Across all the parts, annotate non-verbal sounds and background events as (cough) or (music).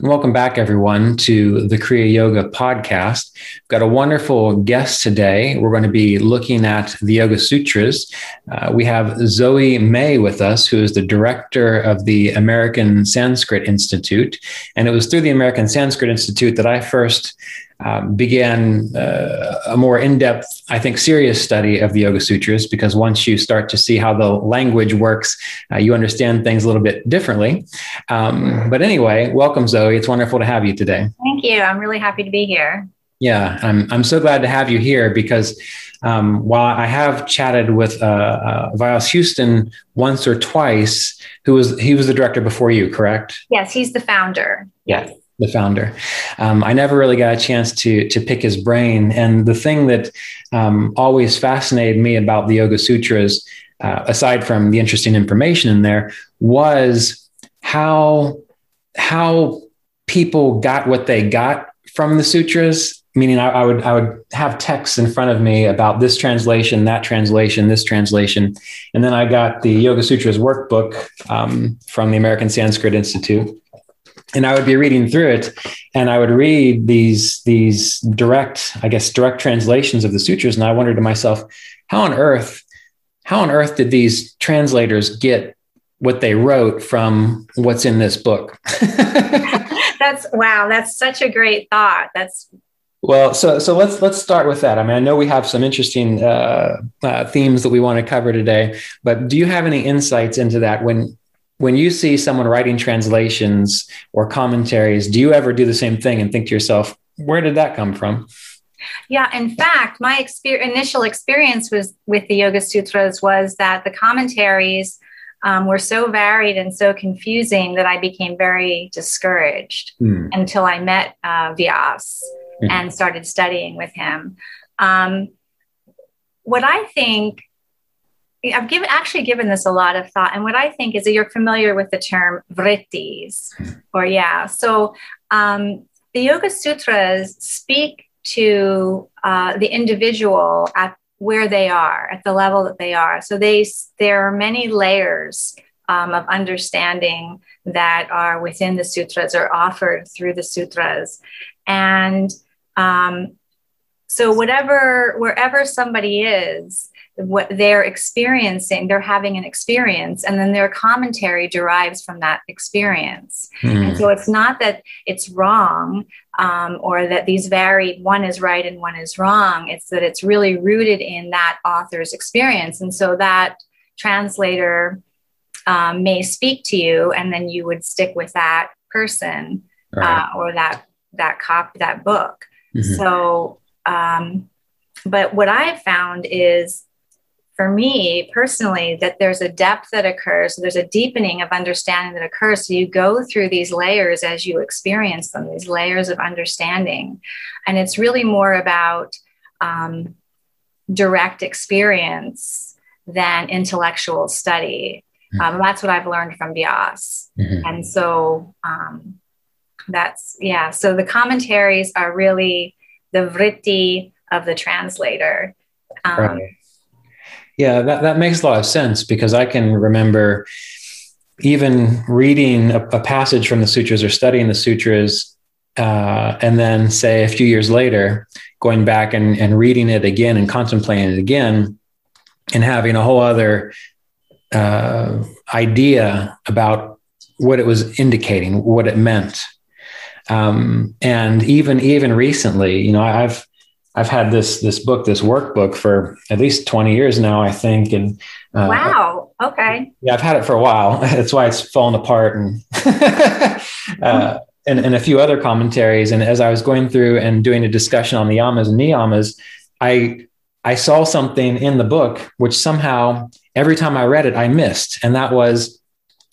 Welcome back, everyone, to the Kriya Yoga podcast. We've got a wonderful guest today. We're going to be looking at the Yoga Sutras. Uh, we have Zoe Mai with us, who is the director of the American Sanskrit Institute. And it was through the American Sanskrit Institute that I first um, began uh, a more in-depth, I think, serious study of the Yoga Sutras because once you start to see how the language works, uh, you understand things a little bit differently. Um, but anyway, welcome, Zoe. It's wonderful to have you today. Thank you. I'm really happy to be here. Yeah, I'm. I'm so glad to have you here because um, while I have chatted with uh, uh, Houston once or twice, who was he was the director before you, correct? Yes, he's the founder. Yes the founder. Um, I never really got a chance to to pick his brain, and the thing that um, always fascinated me about the Yoga Sutras, uh, aside from the interesting information in there, was how how people got what they got from the sutras. Meaning, I, I would I would have texts in front of me about this translation, that translation, this translation, and then I got the Yoga Sutras workbook um, from the American Sanskrit Institute and I would be reading through it, and I would read these these direct, I guess, direct translations of the sutras, and I wondered to myself, how on earth, how on earth did these translators get what they wrote from what's in this book? (laughs) that's wow, that's such a great thought. That's well, so so let's let's start with that. I mean, I know we have some interesting uh, uh, themes that we want to cover today, but do you have any insights into that when when you see someone writing translations or commentaries, do you ever do the same thing and think to yourself, where did that come from? Yeah, in fact, my exper- initial experience was with the Yoga Sutras was that the commentaries um, were so varied and so confusing that I became very discouraged mm. until I met uh, Vyaas mm. and started studying with him. Um, what I think I've given actually given this a lot of thought, and what I think is that you're familiar with the term vrittis, or yeah. So um, the Yoga Sutras speak to uh, the individual at where they are, at the level that they are. So they there are many layers um, of understanding that are within the sutras or offered through the sutras, and um, so whatever wherever somebody is what they're experiencing, they're having an experience, and then their commentary derives from that experience. Mm. And so it's not that it's wrong um, or that these varied, one is right and one is wrong. It's that it's really rooted in that author's experience. And so that translator um, may speak to you, and then you would stick with that person right. uh, or that that cop that book. Mm-hmm. So, um, but what I've found is for me personally that there's a depth that occurs so there's a deepening of understanding that occurs. So you go through these layers as you experience them these layers of understanding. And it's really more about um, direct experience than intellectual study. Mm-hmm. um, that's what i've learned from vyaas. Mm-hmm. and so um, that's yeah. So the commentaries are really the vritti of the translator. Um, right yeah, that, that makes a lot of sense because I can remember even reading a, a passage from the sutras or studying the sutras, uh, and then say a few years later, going back and, and reading it again and contemplating it again, and having a whole other uh, idea about what it was indicating, what it meant. Um, and even even recently, you know, I've I've had this this book, this workbook for at least 20 years now, I think. And uh, wow, okay. Yeah, I've had it for a while. (laughs) That's why it's fallen apart and (laughs) uh, and, and a few other commentaries. And as I was going through and doing a discussion on the yamas and niyamas, I I saw something in the book which somehow every time I read it, I missed. And that was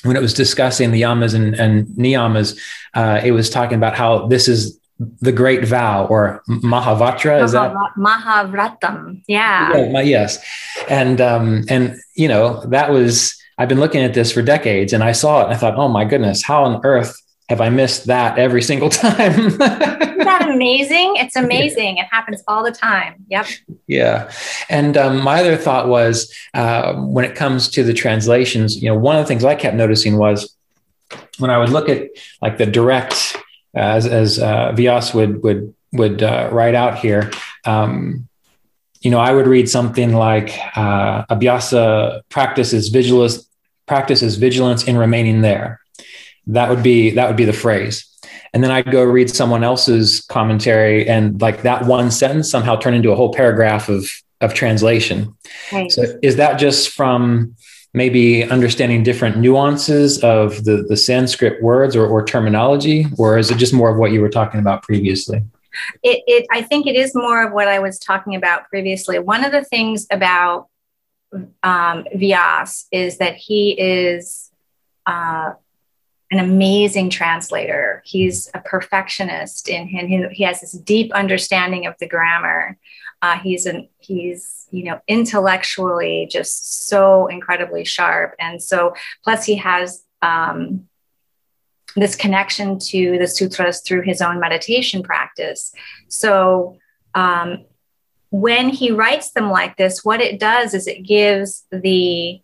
when it was discussing the yamas and, and niyamas, uh, it was talking about how this is the great vow or Mahavatra. Is that Mahavratam? Yeah. yeah yes, and um, and you know that was I've been looking at this for decades, and I saw it and I thought, oh my goodness, how on earth have I missed that every single (laughs) time? Isn't that amazing? It's amazing. It happens all the time. Yep. Yeah. And um, my other thought was uh, when it comes to the translations, you know, one of the things I kept noticing was when I would look at like the direct as as uh, Vyaas would would would uh, write out here. Um, you know, I would read something like uh, Abhyasa practices vigilance practices vigilance in remaining there. That would be that would be the phrase. And then I'd go read someone else's commentary, and like that one sentence somehow turned into a whole paragraph of of translation. Right. So is that just from maybe understanding different nuances of the, the Sanskrit words or, or terminology, or is it just more of what you were talking about previously? It, it, I think it is more of what I was talking about previously. One of the things about um, Vyaas is that he is uh, an amazing translator. He's a perfectionist in him. He, he has this deep understanding of the grammar. Uh, he's an he's you know intellectually just so incredibly sharp, and so plus he has um, this connection to the sutras through his own meditation practice. So um, when he writes them like this, what it does is it gives the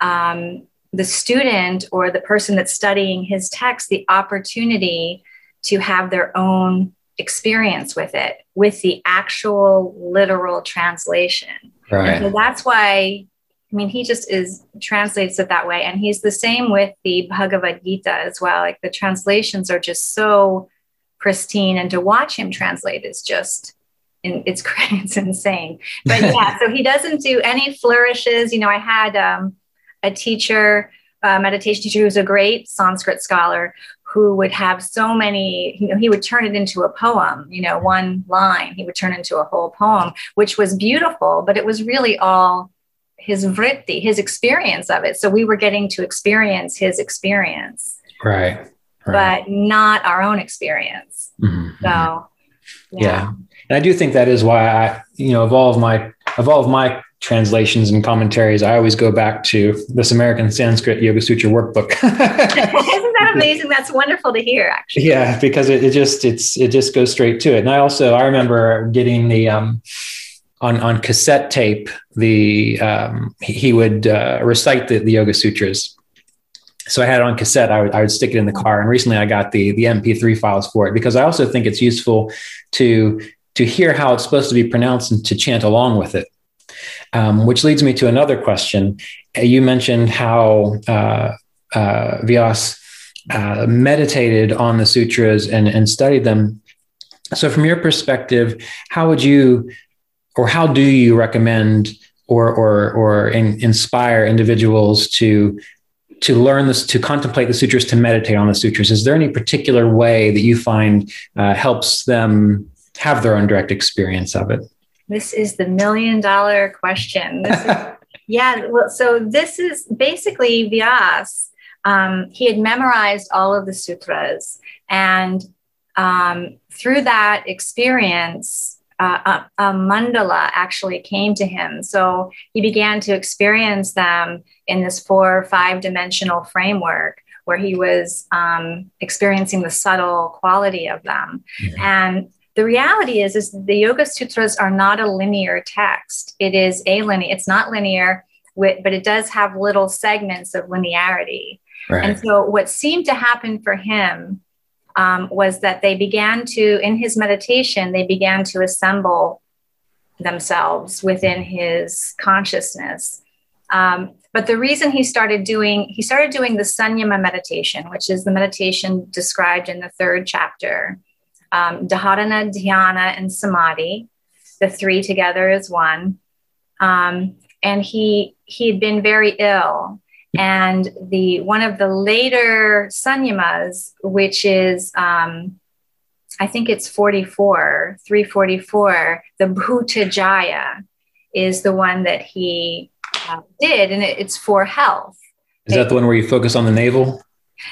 um, the student or the person that's studying his text the opportunity to have their own experience with it with the actual literal translation. Right. So that's why i mean he just is translates it that way. And he's the same with the bhagavad gita as well. Like the translations are just so pristine and to watch him translate is just it's (laughs) it's insane. But (laughs) yeah so he doesn't do any flourishes. You know i had um, a teacher, a meditation teacher who's a great Sanskrit scholar who would have so many, you know, he would turn it into a poem, you know, one line, he would turn into a whole poem, which was beautiful, but it was really all his vritti, his experience of it. So we were getting to experience his experience. Right. right. But not our own experience. Mm-hmm. So yeah. yeah. And I do think that is why I, you know, of all of my of all of my translations and commentaries, I always go back to this American Sanskrit Yoga Sutra workbook. (laughs) Isn't that amazing? That's wonderful to hear, actually. Yeah, because it, it, just it's it just goes straight to it. And I also I remember getting the um, on on cassette tape the um, he would uh, recite the, the Yoga Sutras. So I had it on cassette. I would, I would stick it in the car, and recently I got the the MP3 files for it because I also think it's useful to to hear how it's supposed to be pronounced and to chant along with it. Um, which leads me to another question. You mentioned how uh, uh, Vyaas uh, meditated on the sutras and, and studied them. So, from your perspective, how would you, or how do you recommend, or or or in, inspire individuals to to learn this, to contemplate the sutras, to meditate on the sutras? Is there any particular way that you find uh, helps them have their own direct experience of it? This is the million dollar question. Is, (laughs) yeah, well, so this is basically Vyaas. Um, he had memorized all of the sutras, and um, through that experience, uh, a, a, mandala actually came to him. So he began to experience them in this four or five dimensional framework where he was um, experiencing the subtle quality of them. Mm-hmm. And the reality is is the yoga sutras are not a linear text. It is a linear it's not linear but it does have little segments of linearity. Right. and so what seemed to happen for him um, was that they began to in his meditation they began to assemble themselves within his consciousness. Um, but the reason he started doing he started doing the sanyama meditation which is the meditation described in the third chapter um, Dharana, Dhyana, and Samadhi. The three together is one. Um, and he he had been very ill. And the one of the later sanyamas, which is um, I think it's 44, 344, the Bhuta is the one that he uh, did, and it, it's for health. Is that the one where you focus on the navel?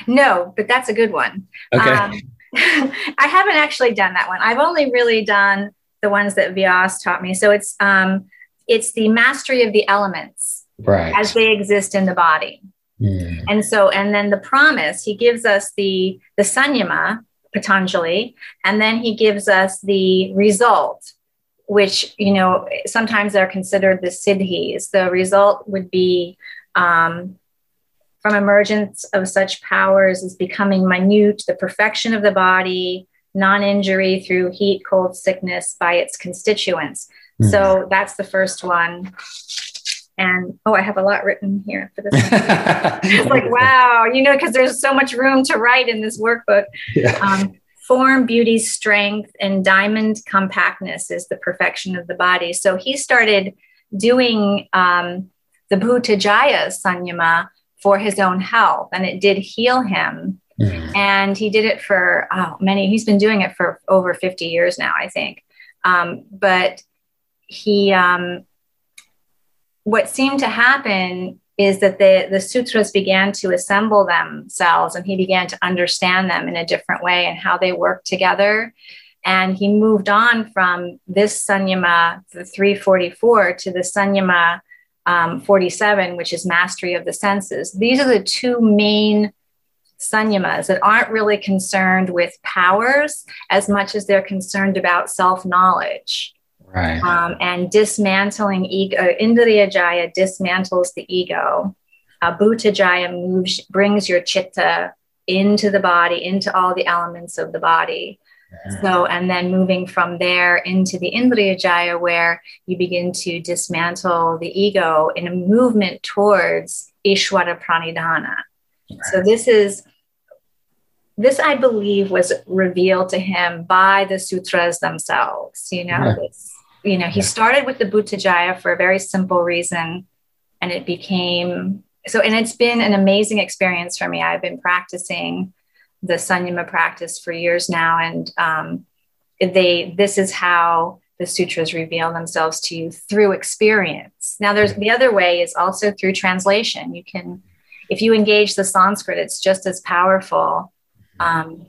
No, but that's a good one. Okay. Um, (laughs) I haven't actually done that one. I've only really done the ones that Vyaas taught me. So it's um, it's the mastery of the elements right. as they exist in the body. Mm. And so, and then the promise, he gives us the the sanyama, Patanjali, and then he gives us the result, which you know sometimes they're considered the siddhis. The result would be um, from emergence of such powers is becoming minute, the perfection of the body, non injury through heat, cold, sickness by its constituents. Mm. So that's the first one. And oh, I have a lot written here for this. (laughs) it's like, wow, you know, because there's so much room to write in this workbook. Yeah. Um, form, beauty, strength, and diamond compactness is the perfection of the body. So he started doing um, the Bhutajaya Sanyama for his own health, and it did heal him. Mm. And he did it for oh, many, he's been doing it for over 50 years now, I think. Um, but he, um, what seemed to happen is that the, the sutras began to assemble themselves and he began to understand them in a different way and how they work together. And he moved on from this Sanyama, the 344, to the Sanyama um, 47, which is mastery of the senses. These are the two main sanyamas that aren't really concerned with powers as much as they're concerned about self knowledge. Right. Um, and dismantling ego. Uh, Indriya Jaya dismantles the ego. Uh, Bhuta Jaya moves, brings your chitta into the body, into all the elements of the body. So, and then moving from there into the Indriya Jaya, where you begin to dismantle the ego in a movement towards Ishwara Pranidhana. So, this is, this I believe was revealed to him by the sutras themselves. You know, this, you know, he started with the Bhutajaya for a very simple reason, and it became so, and it's been an amazing experience for me. I've been practicing the Sanyama practice for years now, and um, they this is how the sutras reveal themselves to you through experience. Now, there's the other way is also through translation. You can, if you engage the Sanskrit, it's just as powerful. Um,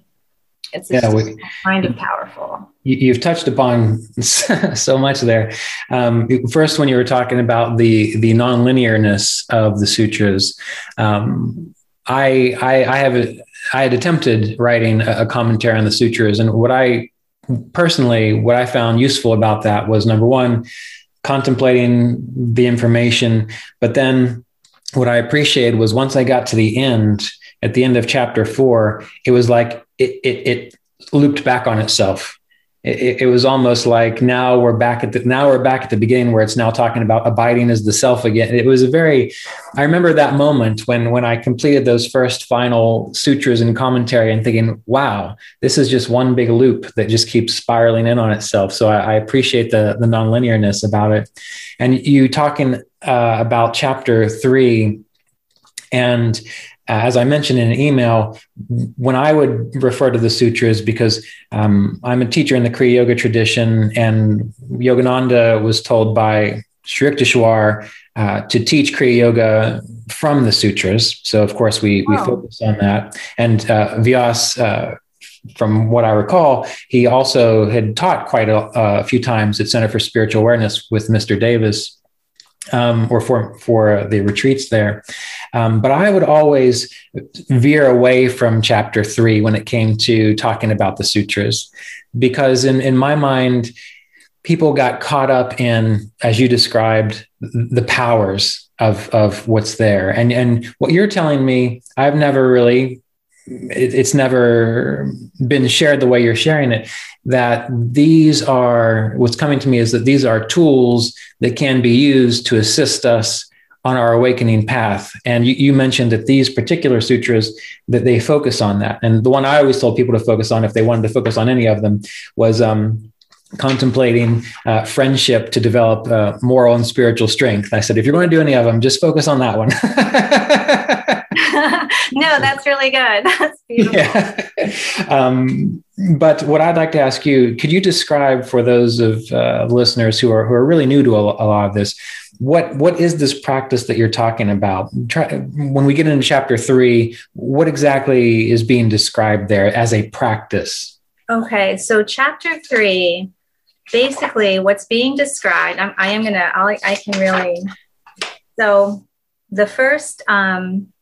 it's yeah, we, kind of powerful. You, have touched upon (laughs) so much there. Um, first, when you were talking about the the nonlinearness of the sutras, um, I, I, I have a, I had attempted writing a, commentary on the sutras, and what I personally what I found useful about that was number one, contemplating the information, but then what I appreciated was once I got to the end, at the end of chapter four, it was like it, it, it looped back on itself it, it, was almost like now we're back at the now we're back at the beginning where it's now talking about abiding as the self again. It was a very I remember that moment when when I completed those first final sutras and commentary and thinking, wow, this is just one big loop that just keeps spiraling in on itself. So I, I appreciate the the nonlinearness about it. And you talking uh, about chapter three and as I mentioned in an email, when I would refer to the sutras, because um, I'm a teacher in the Kriya Yoga tradition, and Yogananda was told by Sri Yukteswar uh, to teach Kriya Yoga from the sutras. So, of course, we, we focus on that. And uh, Vyaas, uh, from what I recall, he also had taught quite a, a few times at Center for Spiritual Awareness with Mr. Davis um, or for for the retreats there. Um, but I would always veer away from chapter three when it came to talking about the sutras, because in in my mind, people got caught up in, as you described, the powers of of what's there, and and what you're telling me, I've never really. It, it's never been shared the way you're sharing it that these are what's coming to me is that these are tools that can be used to assist us on our awakening path. And you, you, mentioned that these particular sutras that they focus on that. And the one I always told people to focus on, if they wanted to focus on any of them, was um, contemplating uh, friendship to develop uh, moral and spiritual strength. I said, if you're going to do any of them, just focus on that one. (laughs) (laughs) no, that's really good. (laughs) That's beautiful. Yeah. (laughs) Um, but what I'd like to ask you, could you describe for those of uh, listeners who are who are really new to a, a, lot of this, what what is this practice that you're talking about? Try, when we get into chapter three, what exactly is being described there as a practice? Okay, so chapter three, basically, what's being described. I'm, I am gonna. I'll, I can really. So, the first. Um,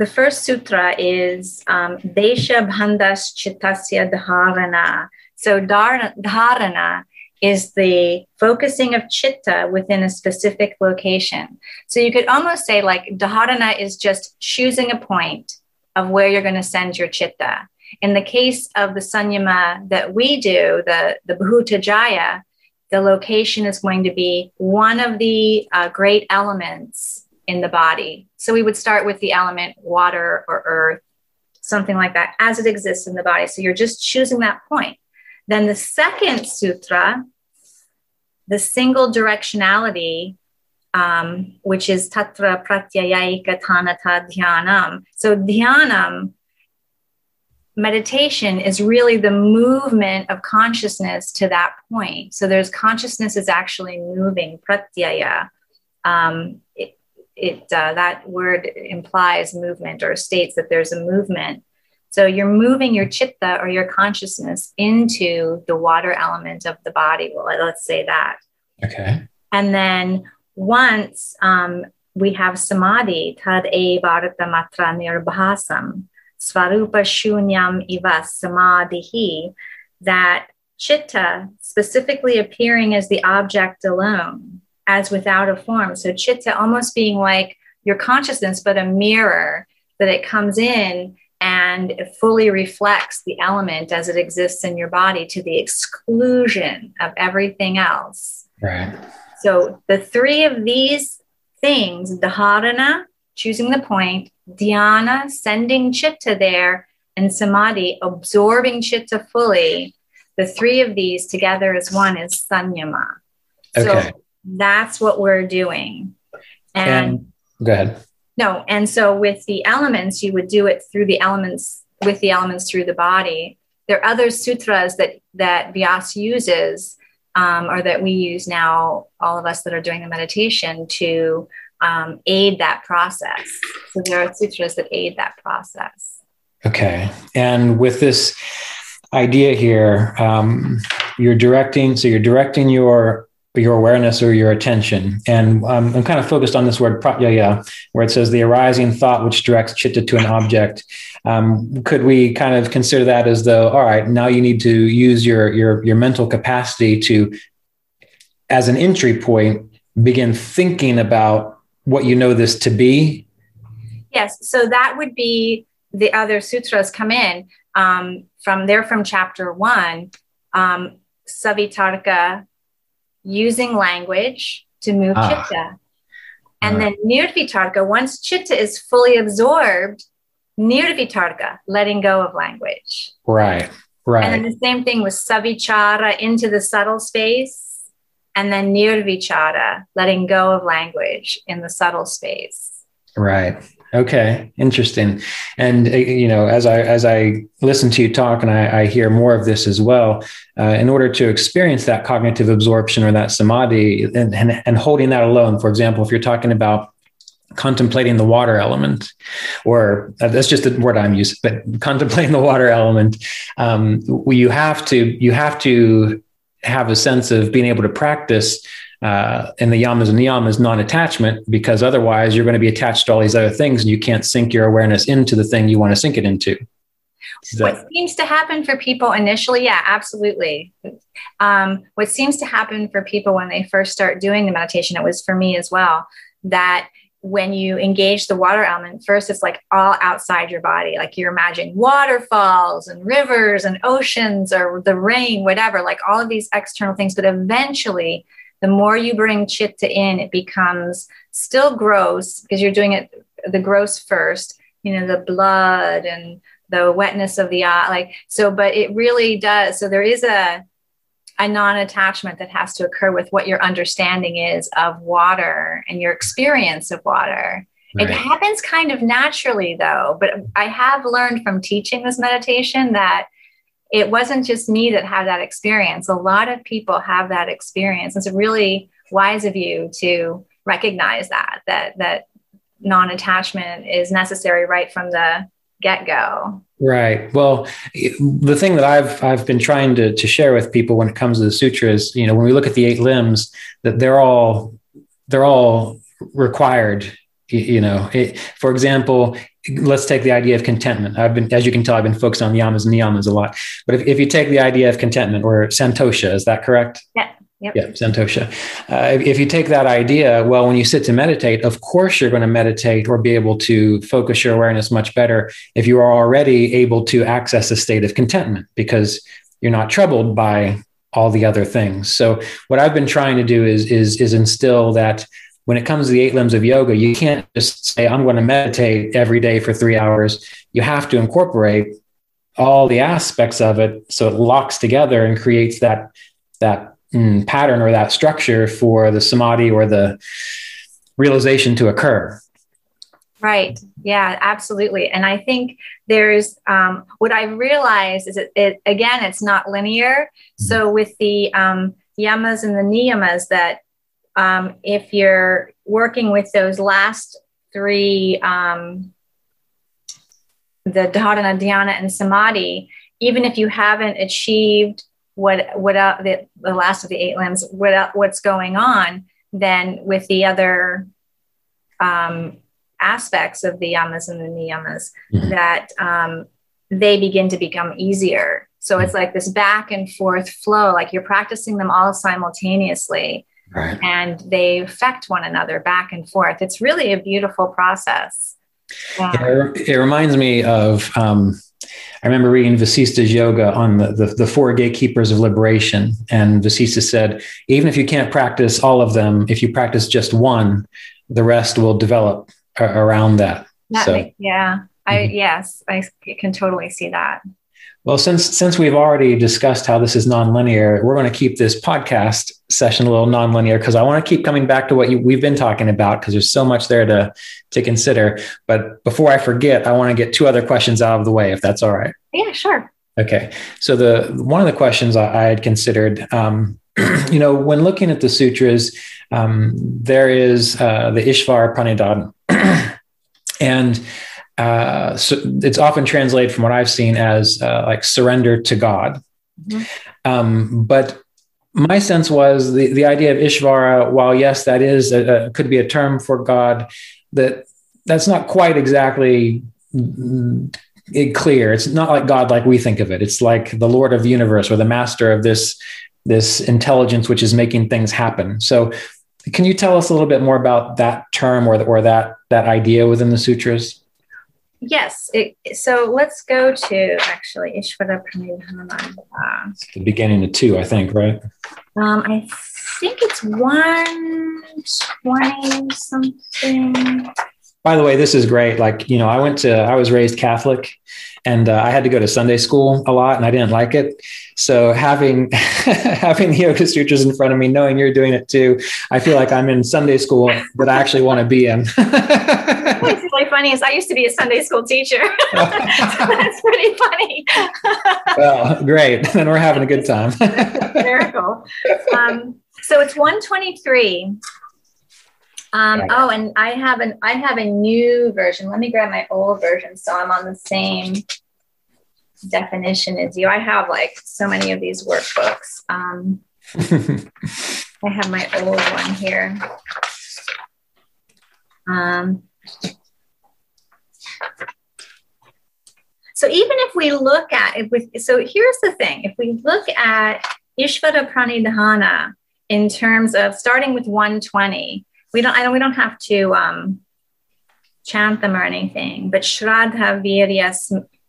the first sutra is um, Desha Bandhas Chittasya Dharana. So, dharana is the focusing of chitta within a specific location. So, you could almost say, like, dharana is just choosing a point of where you're going to send your chitta. In the case of the sanyama that we do, the, the Bhutajaya, the location is going to be one of the uh, great elements in the body. So we would start with the element water or earth, something like that, as it exists in the body. So you're just choosing that point. Then the second sutra, the single directionality, um, which is Tatra Pratyayika Tanata Dhyanam. So Dhyanam, meditation is really the movement of consciousness to that point. So there's consciousness is actually moving, pratyaya. Um, it, it uh, that word implies movement or states that there's a movement. So you're moving your chitta or your consciousness into the water element of the body. Well, let's say that. Okay. And then once um, we have samadhi, tad e bharata matra nirbhasam, svarupa shunyam iva samadhihi, that chitta specifically appearing as the object alone as without a form. So chitta almost being like your consciousness, but a mirror that it comes in and it fully reflects the element as it exists in your body to the exclusion of everything else. Right. So the three of these things, dharana, choosing the point, dhyana, sending chitta there, and samadhi, absorbing chitta fully, the three of these together as one is sanyama. Okay. So that's what we're doing. And, and go ahead. No, and so with the elements, you would do it through the elements with the elements through the body. There are other sutras that that Vyaas uses, um, or that we use now, all of us that are doing the meditation to um, aid that process. So there are sutras that aid that process. Okay, and with this idea here, um, you're directing. So you're directing your your awareness or your attention. And um, I'm kind of focused on this word pratyaya, where it says the arising thought which directs chitta to an object. Um, could we kind of consider that as though, all right, now you need to use your your your mental capacity to, as an entry point, begin thinking about what you know this to be? Yes. So that would be the other sutras come in um, from there from chapter one. Um, Savitarka using language to move ah. chitta. And right. then nirvitarka, once chitta is fully absorbed, nirvitarka, letting go of language. Right, right. And then the same thing with savichara into the subtle space, and then nirvichara, letting go of language in the subtle space. Right. Okay, interesting. And uh, you know, as I as I listen to you talk, and I, I hear more of this as well, uh, in order to experience that cognitive absorption or that samadhi, and, and and holding that alone. For example, if you're talking about contemplating the water element, or uh, that's just the word I'm using, but (laughs) contemplating the water element, um, you have to you have to have a sense of being able to practice uh, and the yamas and niyamas non-attachment because otherwise you're going to be attached to all these other things and you can't sink your awareness into the thing you want to sink it into that- what seems to happen for people initially yeah absolutely um, what seems to happen for people when they first start doing the meditation it was for me as well that when you engage the water element, first it's like all outside your body. Like you imagine waterfalls and rivers and oceans or the rain, whatever, like all of these external things. But eventually the more you bring chitta in, it becomes still gross because you're doing it the gross first, you know, the blood and the wetness of the eye. Like, so, but it really does. So there is a, a non-attachment that has to occur with what your understanding is of water and your experience of water Right. It happens kind of naturally, though. But I have learned from teaching this meditation that it wasn't just me that had that experience. A lot of people have that experience. It's really wise of you to recognize that that that non-attachment is necessary right from the get-go. Right. Well, the thing that I've I've been trying to to share with people when it comes to the sutras, you know, when we look at the eight limbs, that they're all they're all required you know it, for example let's take the idea of contentment i've been as you can tell i've been focused on yamas and niyamas a lot but if, if you take the idea of contentment or santosha is that correct yeah Yep. Yeah, Santosha. Uh, if, if, you take that idea, well, when you sit to meditate, of course you're going to meditate or be able to focus your awareness much better if you are already able to access a state of contentment because you're not troubled by all the other things. So, what I've been trying to do is is is instill that when it comes to the eight limbs of yoga, you can't just say, I'm going to meditate every day for three hours. You have to incorporate all the aspects of it so it locks together and creates that, that mm, pattern or that structure for the samadhi or the realization to occur. Right. Yeah, absolutely. And I think there's um, what I've realized is that it, again, it's not linear. Mm-hmm. So with the um, yamas and the niyamas, that um, if you're working with those last three, um, the dharana, dhyana, and samadhi, even if you haven't achieved what what uh, the, the last of the eight limbs, what uh, what's going on, then with the other um, aspects of the yamas and the niyamas, mm-hmm. that um, they begin to become easier. So it's like this back and forth flow, like you're practicing them all simultaneously right. and they affect one another back and forth. It's really a beautiful process. Yeah. It, it, reminds me of, um, I remember reading Vasista's yoga on the, the, the, four gatekeepers of liberation. And Vasista said, even if you can't practice all of them, if you practice just one, the rest will develop around that. that so, yeah. I, mm-hmm. yes, I can totally see that. Well, since since we've already discussed how this is nonlinear, we're going to keep this podcast session a little nonlinear because I want to keep coming back to what you, we've been talking about because there's so much there to to consider. But before I forget, I want to get two other questions out of the way, if that's all right. Yeah, sure. Okay. So the one of the questions I, I had considered, um, (clears throat) you know, when looking at the sutras, um, there is uh, the Ishvara Pranidhana, (clears throat) and uh, so it's often translated from what I've seen as uh, like surrender to God. Mm-hmm. Um, but my sense was the, the idea of Ishvara, while yes, that is a, a, could be a term for God, that that's not quite exactly clear. It's not like God like we think of it. It's like the Lord of the universe or the master of this this intelligence which is making things happen. So, can you tell us a little bit more about that term or or that that idea within the sutras? Yes. It, so let's go to actually Ishvara Pranidhana. It's the beginning of two, I think, right? Um, I think it's 120 something. By the way, this is great. Like, you know, I went to, I was raised Catholic and uh, I had to go to Sunday school a lot and I didn't like it. So having, (laughs) having the Yoga Sutras in front of me, knowing you're doing it too, I feel like I'm in Sunday school that I actually want to be in. (laughs) Really funny is I used to be a Sunday school teacher. so (laughs) that's pretty funny. well, great. (laughs) Then we're having a good time. (laughs) Miracle. Um, so it's 123 um, oh, and I have an I have a new version. Let me grab my old version so I'm on the same definition as you. I have like so many of these workbooks. Um, I have my old one here. Um, so even if we look at if we so here's the thing: if we look at Ishvara Pranidhana in terms of starting with 120 we don't I don't we don't have to um, chant them or anything, but Shraddha Virya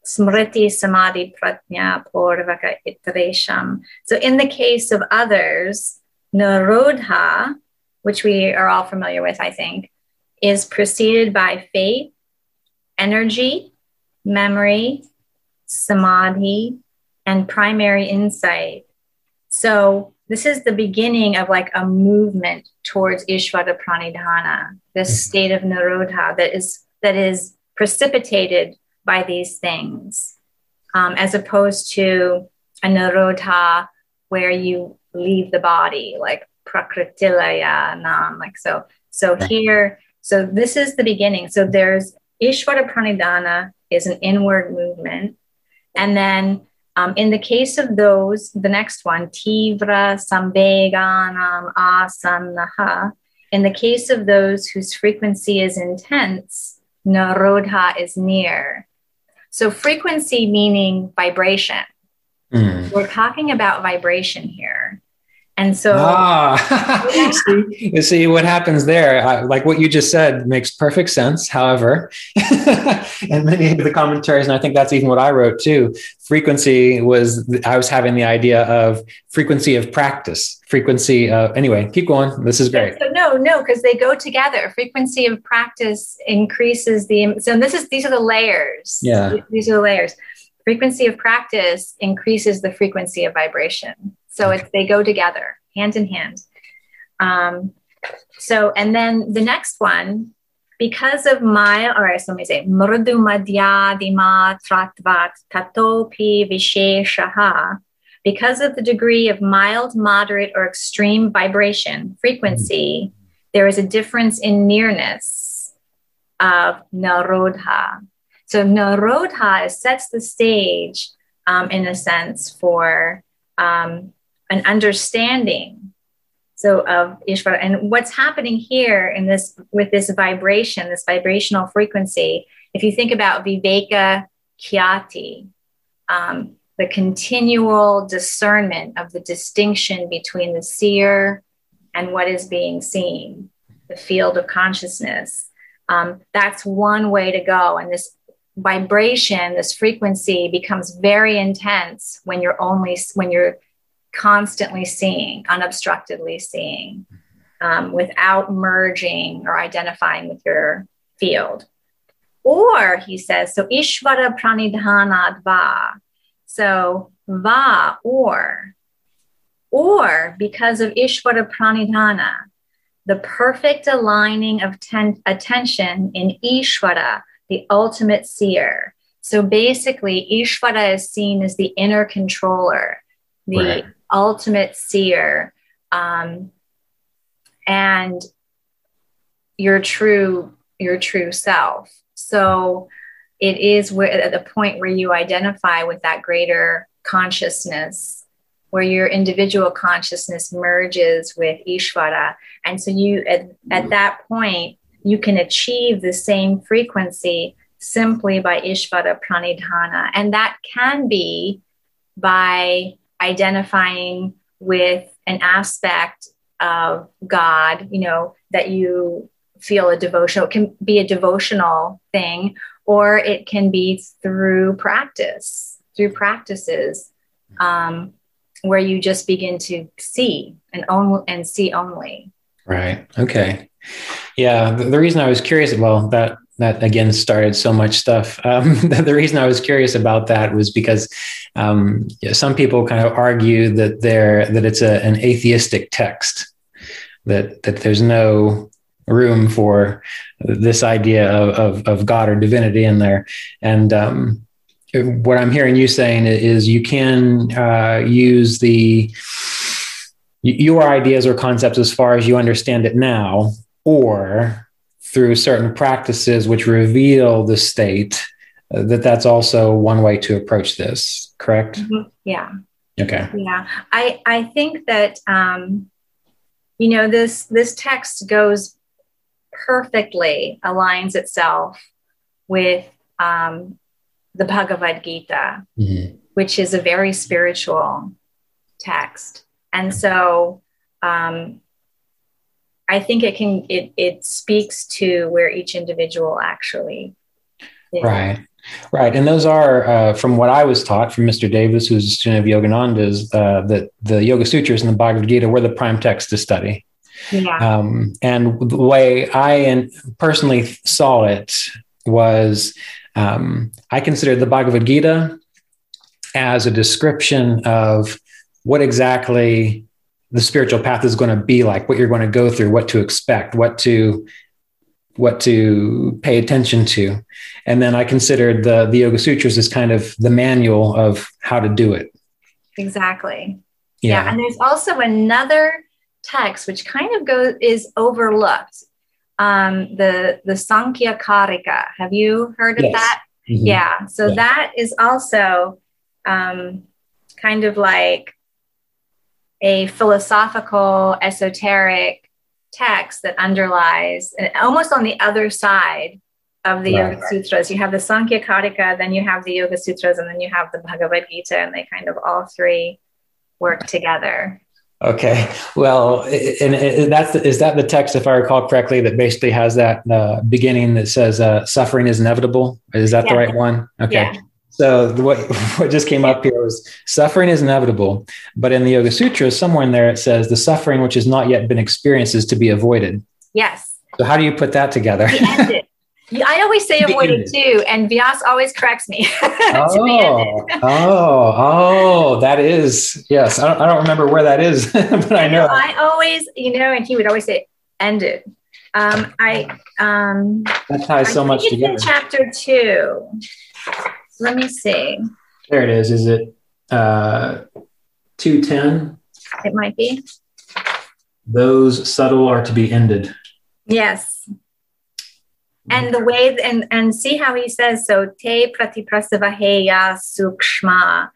Smriti Samadhi Prajna Purvaka Itaresham. So in the case of others, Nirodha, which we are all familiar with, I think, is preceded by faith, energy, memory, samadhi, and primary insight. So this is the beginning of like a movement towards Ishvara Pranidhana, this mm-hmm. state of Nirodha that is that is precipitated by these things, um, as opposed to a Nirodha where you leave the body, like Prakritilaya Nam, like so. So here, so this is the beginning. So there's Ishvara Pranidhana is an inward movement. And then um, in the case of those, the next one, Tivra Samveganam Asannaha, in the case of those whose frequency is intense, Nirodha is near. So frequency meaning vibration. Mm. We're talking about vibration here. And so, ah, (laughs) see, you see what happens there. Like what you just said makes perfect sense. However, (laughs) and many of the commentaries, and I think that's even what I wrote too. Frequency was I was having the idea of frequency of practice, frequency. Of, anyway, keep going. This is great. So no, no, because they go together. Frequency of practice increases the. So this is these are the layers. Yeah, these are the layers. Frequency of practice increases the frequency of vibration. So it's they go together, hand in hand. Um, so and then the next one, because of my, all right, so let me say, mrdu madhyadima tratvat tatopi visheshaha, because of the degree of mild, moderate, or extreme vibration frequency, there is a difference in nearness of nirodha. So nirodha sets the stage, um, in a sense, for um, an understanding so of Ishvara. And what's happening here in this with this vibration, this vibrational frequency, if you think about Viveka Khyati, um, the continual discernment of the distinction between the seer and what is being seen, the field of consciousness. Um, that's one way to go. And this vibration, this frequency becomes very intense when you're only when you're constantly seeing, unobstructedly seeing, um, without merging or identifying with your field. Or he says, so Ishvara Pranidhana Va. So Va, or, or because of Ishvara Pranidhana, the perfect aligning of ten- attention in Ishvara, the ultimate seer. So basically, Ishvara is seen as the inner controller, the right ultimate seer. Um, and your true your true self. So it is where, at the point where you identify with that greater consciousness where your individual consciousness merges with ishvara. And so you at, at that point you can achieve the same frequency simply by ishvara pranidhana. And that can be by identifying with an aspect of God, you know, that you feel a devotional, it can be a devotional thing, or it can be through practice, through practices um, where you just begin to see and only and see only. Right. Okay. Yeah. The, the reason I was curious, well, that that again started so much stuff. Um, (laughs) the reason I was curious about that was because um, some people kind of argue that there that it's a, an atheistic text, that that there's no room for this idea of, of, of God or divinity in there. And um, what I'm hearing you saying is you can uh, use the your ideas or concepts as far as you understand it now, or through certain practices which reveal the state uh, that that's also one way to approach this correct? Mm-hmm. yeah. Okay. Yeah. I i think that um you know this this text goes perfectly aligns itself with um the bhagavad gita mm-hmm. which is a very spiritual text. And so um I think it can it it speaks to where each individual actually is. Right. Right. And those are, uh, from what I was taught from Mr. Davis, who's a student of Yogananda's, uh, that the Yoga Sutras and the Bhagavad Gita were the prime text to study. Yeah. Um, and the way I personally saw it was um, I considered the Bhagavad Gita as a description of what exactly the spiritual path is going to be like, what you're going to go through, what to expect, what to what to pay attention to. And then I considered the the Yoga Sutras as kind of the manual of how to do it. Exactly. Yeah. yeah. And there's also another text which kind of goes is overlooked. Um, the the Sankhya Karika. Have you heard of yes. that? Mm-hmm. Yeah. So yeah. that is also um, kind of like a philosophical, esoteric text that underlies, and almost on the other side of the right. Yoga Sutras. You have the Sankhya Karika, then you have the Yoga Sutras, and then you have the Bhagavad Gita, and they kind of all three work together. Okay, well, and that's is that the text, if I recall correctly, that basically has that uh, beginning that says uh, "suffering is inevitable." Is that yeah. the right one? Okay. Yeah. So what (laughs) what just came up here was suffering is inevitable, but in the Yoga Sutra, somewhere in there it says the suffering which has not yet been experienced is to be avoided. Yes. So how do you put that together? I always say (laughs) avoided too, and Vyaas always corrects me. (laughs) oh, oh, oh, that is yes. I don't, I don't remember where that is, but I know. I always, you know, and he would always say ended. Um, I um, that ties so much together. chapter two. Let me see. There it is. Is it uh, 210? It might be. Those subtle are to be ended. Yes. And the way, and, and see how he says, so te pratiprasavaheya sukshma.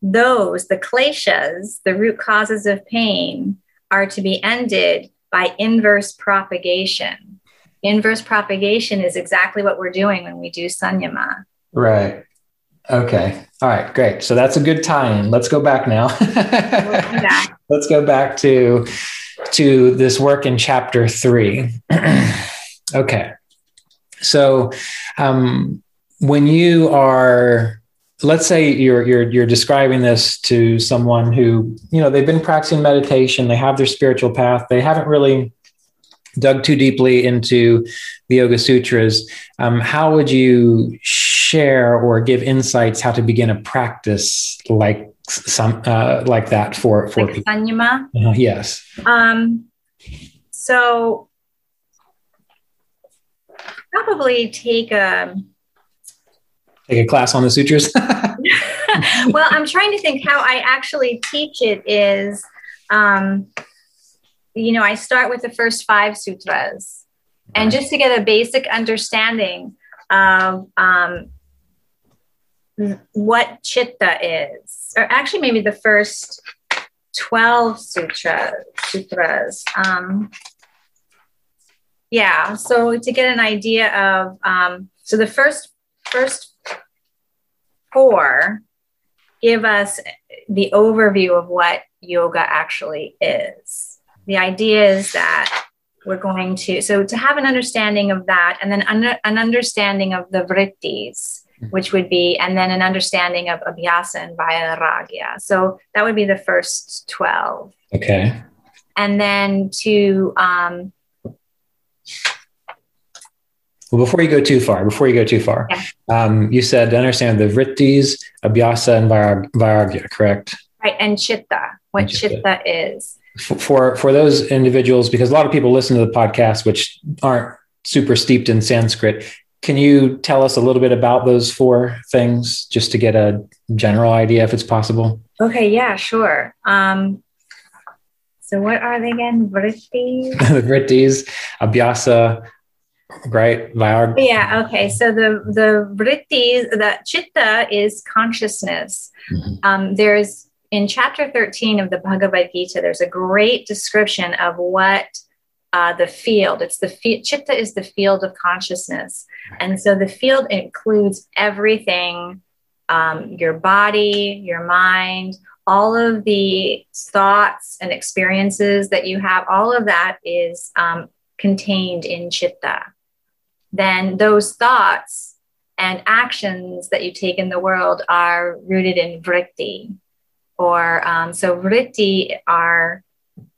Those, the kleshas, the root causes of pain, are to be ended by inverse propagation. Inverse propagation is exactly what we're doing when we do sanyama. Right. Okay. All right. Great. So that's a good tie-in. Let's go back now. (laughs) Let's go back to to this work in chapter three. (clears throat) okay. So, um, when you are, let's say you're you're you're describing this to someone who you know they've been practicing meditation, they have their spiritual path, they haven't really dug too deeply into the Yoga Sutras, um, how would you share or give insights how to begin a practice like some uh, like that for for like people? Sanyama? Uh, yes. Um, so probably take a take a class on the sutras. (laughs) (laughs) well, I'm trying to think how I actually teach it is. Um, you know, I start with the first five sutras, and just to get a basic understanding of um, what chitta is, or actually maybe the first 12 sutra, sutras. Um, yeah, so to get an idea of, um, so the first, first four give us the overview of what yoga actually is the idea is that we're going to so to have an understanding of that and then under, an understanding of the vrittis mm-hmm. which would be and then an understanding of abhyasa and vairagya so that would be the first 12 okay and then to um well, before you go too far, before you go too far, yeah. um, you said to understand the vrittis, abhyasa, and vairagya, correct? Right, and chitta, what and chitta. chitta is for for those individuals because a lot of people listen to the podcast which aren't super steeped in sanskrit. Can you tell us a little bit about those four things just to get a general idea if it's possible? Okay yeah sure. Um, so what are they again? Vrittis? (laughs) The vrittis abhyasa right? Vairag- yeah okay. So the the vrittis the chitta is consciousness. Mm-hmm. um, there's in chapter 13 of the Bhagavad Gita, there's a great description of what uh, the field, it's the field, chitta is the field of consciousness. And so the field includes everything um, your body, your mind, all of the thoughts and experiences that you have, all of that is um, contained in chitta. Then those thoughts and actions that you take in the world are rooted in vritti, or um, so vritti are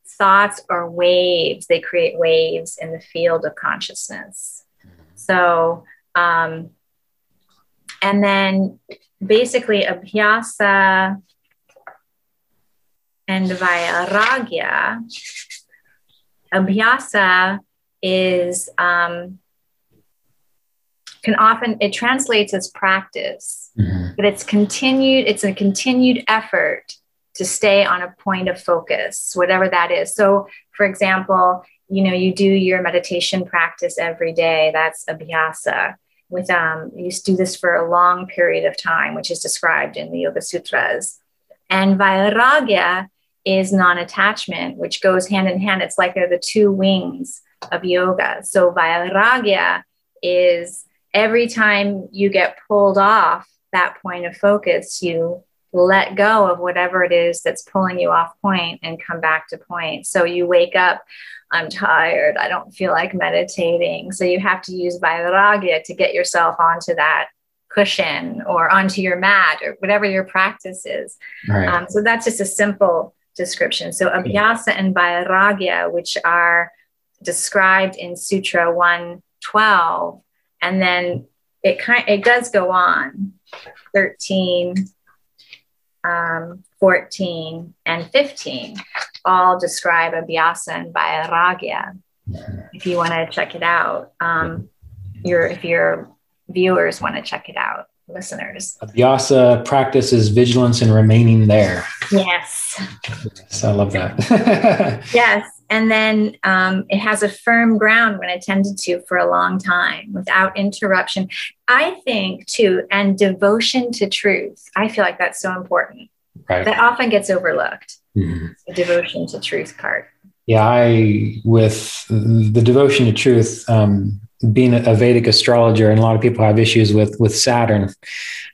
thoughts or waves. They create waves in the field of consciousness. So, um, and then basically abhyasa and Vairagya, Abhyasa is um, can often it translates as practice, mm-hmm. but it's continued. It's a continued effort to stay on a point of focus, whatever that is. So, for example, you know, you do your meditation practice every day. That's abhyasa. With um, you do this for a long period of time, which is described in the Yoga Sutras. And vairagya is non-attachment, which goes hand in hand. It's like they're the two wings of yoga. So vairagya is every time you get pulled off that point of focus, you let go of whatever it is that's pulling you off point and come back to point. So you wake up, I'm tired, I don't feel like meditating. So you have to use vairagya to get yourself onto that cushion or onto your mat or whatever your practice is. Right. Um, so that's just a simple description. So abhyasa and vairagya, which are described in Sutra 112, and then it kind it does go on 13 um, 14 and 15 all describe abhyasa and vairagya if you want to check it out um, your if your viewers want to check it out listeners. Abhyasa practices vigilance and remaining there. Yes, yes i love that. (laughs) Yes and then um, it has a firm ground when attended to for a long time without interruption. I think too, and devotion to truth. I feel like that's so important. Right. That often gets overlooked. Mm-hmm. The devotion to truth part. Yeah, I with the devotion to truth. Um, being a Vedic astrologer, and a lot of people have issues with with Saturn.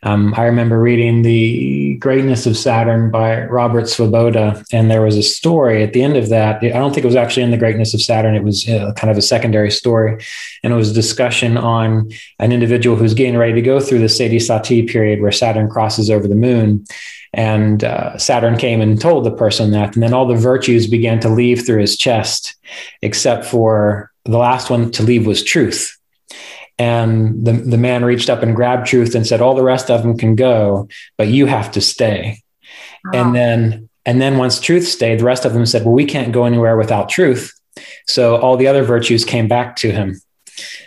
Um, I remember reading The Greatness of Saturn by Robert Svoboda, and there was a story at the end of that. I don't think it was actually in The Greatness of Saturn, it was uh, kind of a secondary story. And it was a discussion on an individual who's getting ready to go through the Sade Sati period where Saturn crosses over the moon. And uh, Saturn came and told the person that. And then all the virtues began to leave through his chest, except for the last one to leave was truth. And the, the man reached up and grabbed truth and said, All the rest of them can go, but you have to stay. And then and then once truth stayed, the rest of them said, Well, we can't go anywhere without truth. So all the other virtues came back to him.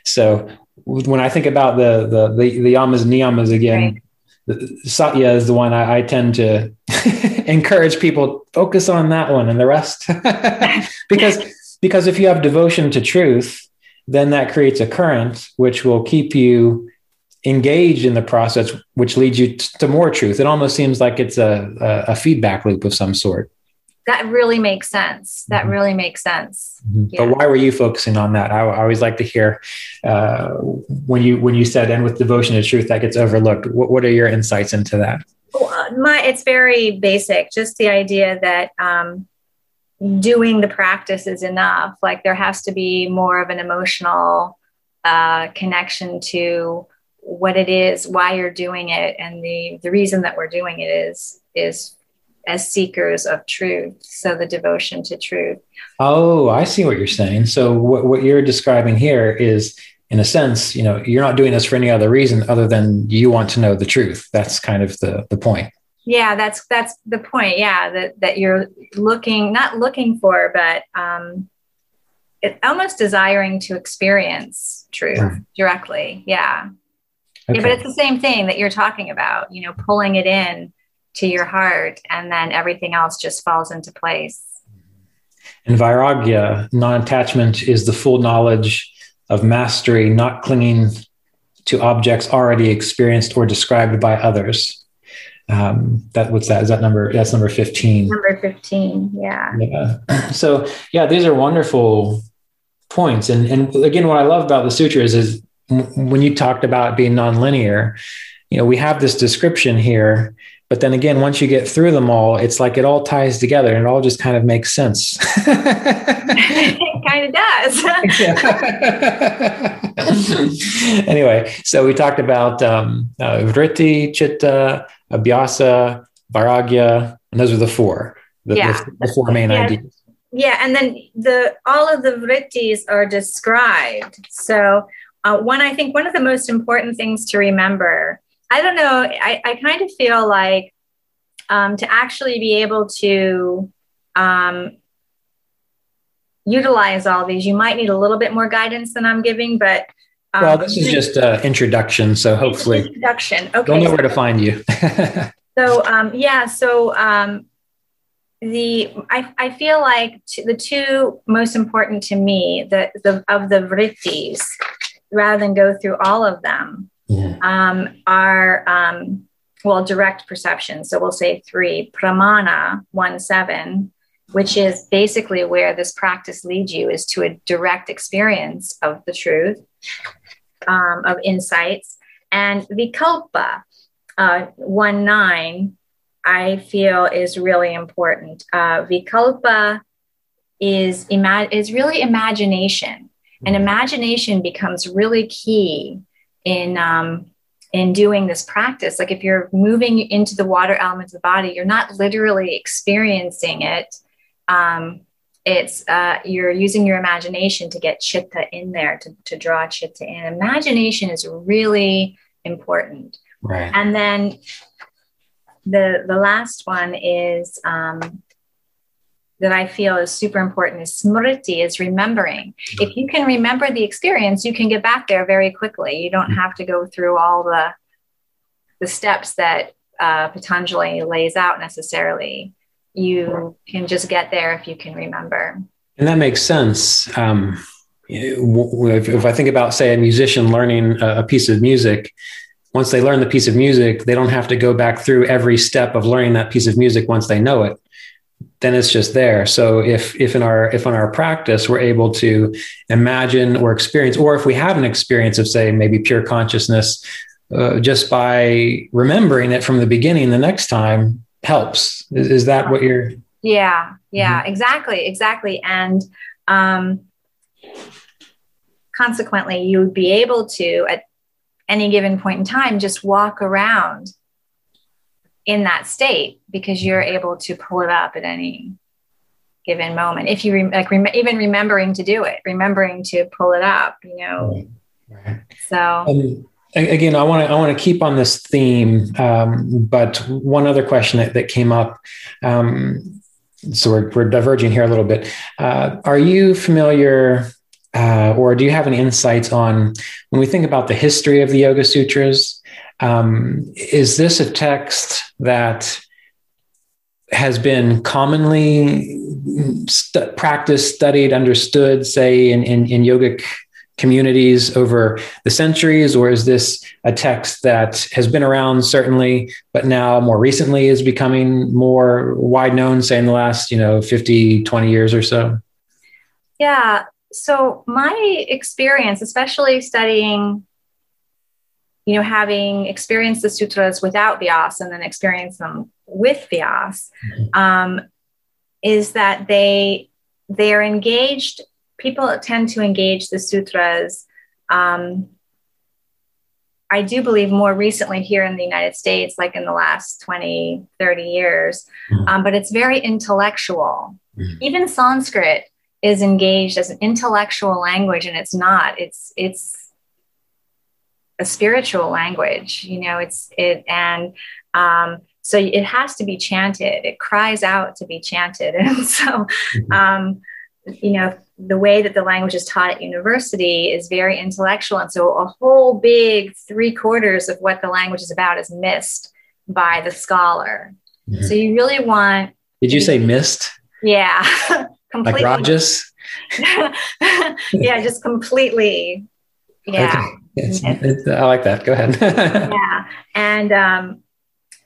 So when I think about the the the, the yamas and niyamas again, right. Satya is the one I, I tend to (laughs) encourage people focus on that one and the rest (laughs) because because if you have devotion to truth then that creates a current which will keep you engaged in the process, which leads you to more truth. It almost seems like it's a, a, a, feedback loop of some sort. That really makes sense. That mm-hmm. really makes sense. Mm-hmm. Yeah. But why were you focusing on that? I, I always like to hear uh, when you when you said "and with devotion to truth" that gets overlooked. What, what are your insights into that? Well, uh, my it's very basic. Just the idea that um, doing the practice is enough. Like there has to be more of an emotional uh, connection to what it is, why you're doing it, and the the reason that we're doing it is is as seekers of truth. So the devotion to truth. Oh, I see what you're saying. So what what you're describing here is. In a sense, you know, you're not doing this for any other reason other than you want to know the truth. That's kind of the the point yeah that's that's the point. Yeah that that you're looking not looking for but um it, almost desiring to experience truth mm. directly. Yeah. Okay. yeah but it's the same thing that you're talking about you know pulling it in to your heart and then everything else just falls into place. And vairagya non-attachment is the full knowledge of mastery not clinging to objects already experienced or described by others um, that what's that? Is that number that's number 15 number 15 yeah. Yeah. (clears throat) So yeah these are wonderful points. And and again what i love about the sutras is when you talked about being nonlinear you know we have this description here but then again once you get through them all it's like it all ties together and it all just kind of makes sense (laughs) (laughs) kind of does (laughs) anyway so we talked about um, uh, vritti chitta Abhyasa, Vairagya, and those are the four, the, yeah. the, the four main yeah. ideas. Yeah, and then the all of the vrittis are described. So uh, one, I think one of the most important things to remember. I don't know. I, I kind of feel like um, to actually be able to um, utilize all these, you might need a little bit more guidance than I'm giving, but um, well, this is just an introduction, so hopefully introduction. Okay, they'll know where to find you. (laughs) so um, yeah, so um, the I, I feel like t- the two most important to me the, the of the vrittis, rather than go through all of them, yeah. um, are um, well direct perception. So we'll say three pramana one seven, which is basically where this practice leads you is to a direct experience of the truth, um, of insights, and vikalpa uh, one nine. I feel is really important. Uh, vikalpa is ima- is really imagination, and mm-hmm. imagination becomes really key in um, in doing this practice. Like if you're moving into the water element of the body, you're not literally experiencing it um, it's uh, you're using your imagination to get chitta in there to, to draw chitta in. Imagination is really important. Right. And then the the last one is um, that I feel is super important is smriti, is remembering. If you can remember the experience, you can get back there very quickly. You don't have to go through all the the steps that uh, Patanjali lays out necessarily you can just get there if you can remember. And that makes sense. Um, if, if, I think about, say, a musician learning a, a piece of music, once they learn the piece of music, they don't have to go back through every step of learning that piece of music once they know it. Then it's just there. So if if in our if in our practice we're able to imagine or experience, or if we have an experience of say maybe pure consciousness, uh, just by remembering it from the beginning, the next time helps. Is, is that what you're? Yeah, yeah, mm-hmm. exactly, exactly. And um, consequently, you would be able to, at any given point in time, just walk around in that state because you're able to pull it up at any given moment. If you re- like, even remembering to do it, remembering to pull it up, you know. Right. So. Um, again, I want to I want to keep on this theme, um, but one other question that, that came up. Um, so we're, we're diverging here a little bit. Uh, are you familiar, uh, or do you have any insights on when we think about the history of the Yoga Sutras? Um, is this a text that has been commonly st- practiced, studied, understood, say in, in, in yogic communities over the centuries, or is this a text that has been around certainly, but now more recently is becoming more wide known, say in the last, you know, 50, 20 years or so? Yeah. So my experience, especially studying, you know, having experienced the sutras without Vyaas and then experience them with Vyaas, mm-hmm. um, is that they they are engaged people tend to engage the sutras. Um, I do believe more recently here in the United States, like in the last 20, 30 years, mm-hmm. um, but it's very intellectual. Mm-hmm. Even Sanskrit is engaged as an intellectual language, and it's not. It's it's a spiritual language, you know. It's it and um, so it has to be chanted. It cries out to be chanted, (laughs) and so mm-hmm. um, you know the way that the language is taught at university is very intellectual. And so a whole big three quarters of what the language is about is missed by the scholar. Mm-hmm. So you really want. Did you say missed? Yeah. (laughs) completely. Like Rajas? (laughs) yeah, just completely. Yeah. Okay. It's, it's, I like that. Go ahead. (laughs) yeah. And um,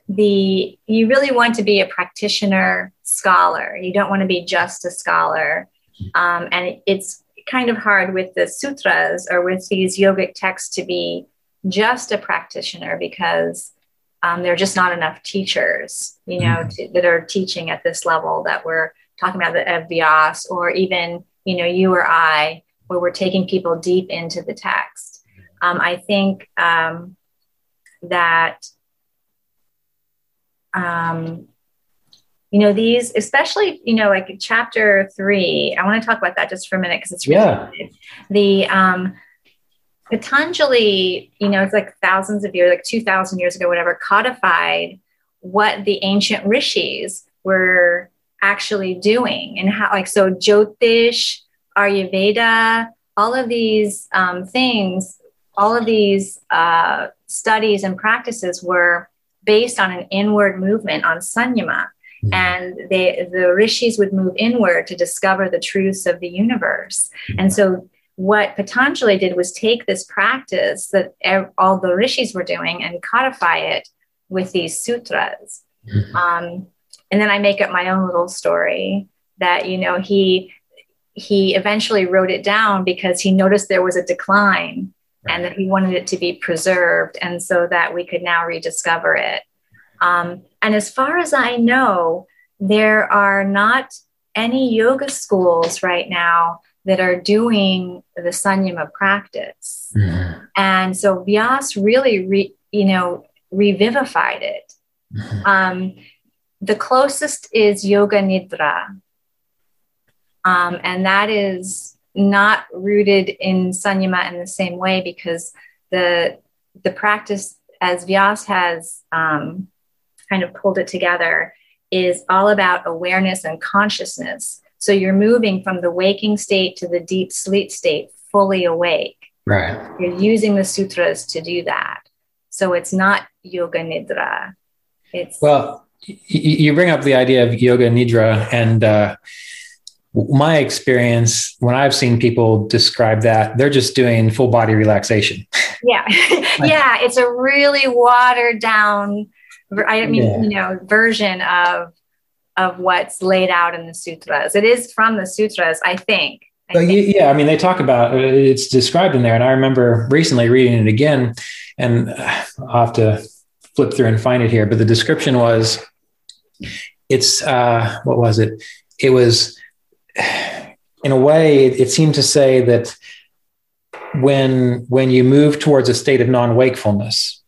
the you really want to be a practitioner scholar. You don't want to be just a scholar. Um, and it's kind of hard with the sutras or with these yogic texts to be just a practitioner because um, there are just not enough teachers, you know, mm-hmm. to, that are teaching at this level that we're talking about the Vyaas or even, you know, you or I, where we're taking people deep into the text. Um, I think um, that um, you know these especially you know like chapter three i want to talk about that just for a minute because it's really yeah. the um patanjali you know it's like thousands of years like 2000 years ago whatever codified what the ancient rishis were actually doing and how like so jyotish ayurveda all of these um, things all of these uh, studies and practices were based on an inward movement on sanyama. And they the rishis would move inward to discover the truths of the universe mm-hmm. and so what Patanjali did was take this practice that all the rishis were doing and codify it with these sutras. Mm-hmm. Um, and then I make up my own little story that you know he he eventually wrote it down because he noticed there was a decline right. and that he wanted it to be preserved and so that we could now rediscover it. Um, and as far as I know, there are not any yoga schools right now that are doing the sanyama practice. Mm-hmm. And so Vyaas really, re, you know, revivified it. Mm-hmm. Um, the closest is Yoga Nidra. Um, and that is not rooted in Sanyama in the same way because the, the practice, as Vyaas has um, kind of pulled it together, is all about awareness and consciousness. So you're moving from the waking state to the deep sleep state, fully awake. Right. You're using the sutras to do that. So it's not yoga nidra. It's well, you bring up the idea of yoga nidra, and uh, my experience when I've seen people describe that, they're just doing full body relaxation. Yeah, (laughs) yeah, it's a really watered down. I mean, yeah. you know, version of of what's laid out in the sutras. It is from the sutras, I think. I think. Yeah, I mean, they talk about it's described in there, and I remember recently reading it again, and uh, I'll have to flip through and find it here. But the description was, it's uh, what was it? It was, in a way, it, it seemed to say that when when you move towards a state of non wakefulness,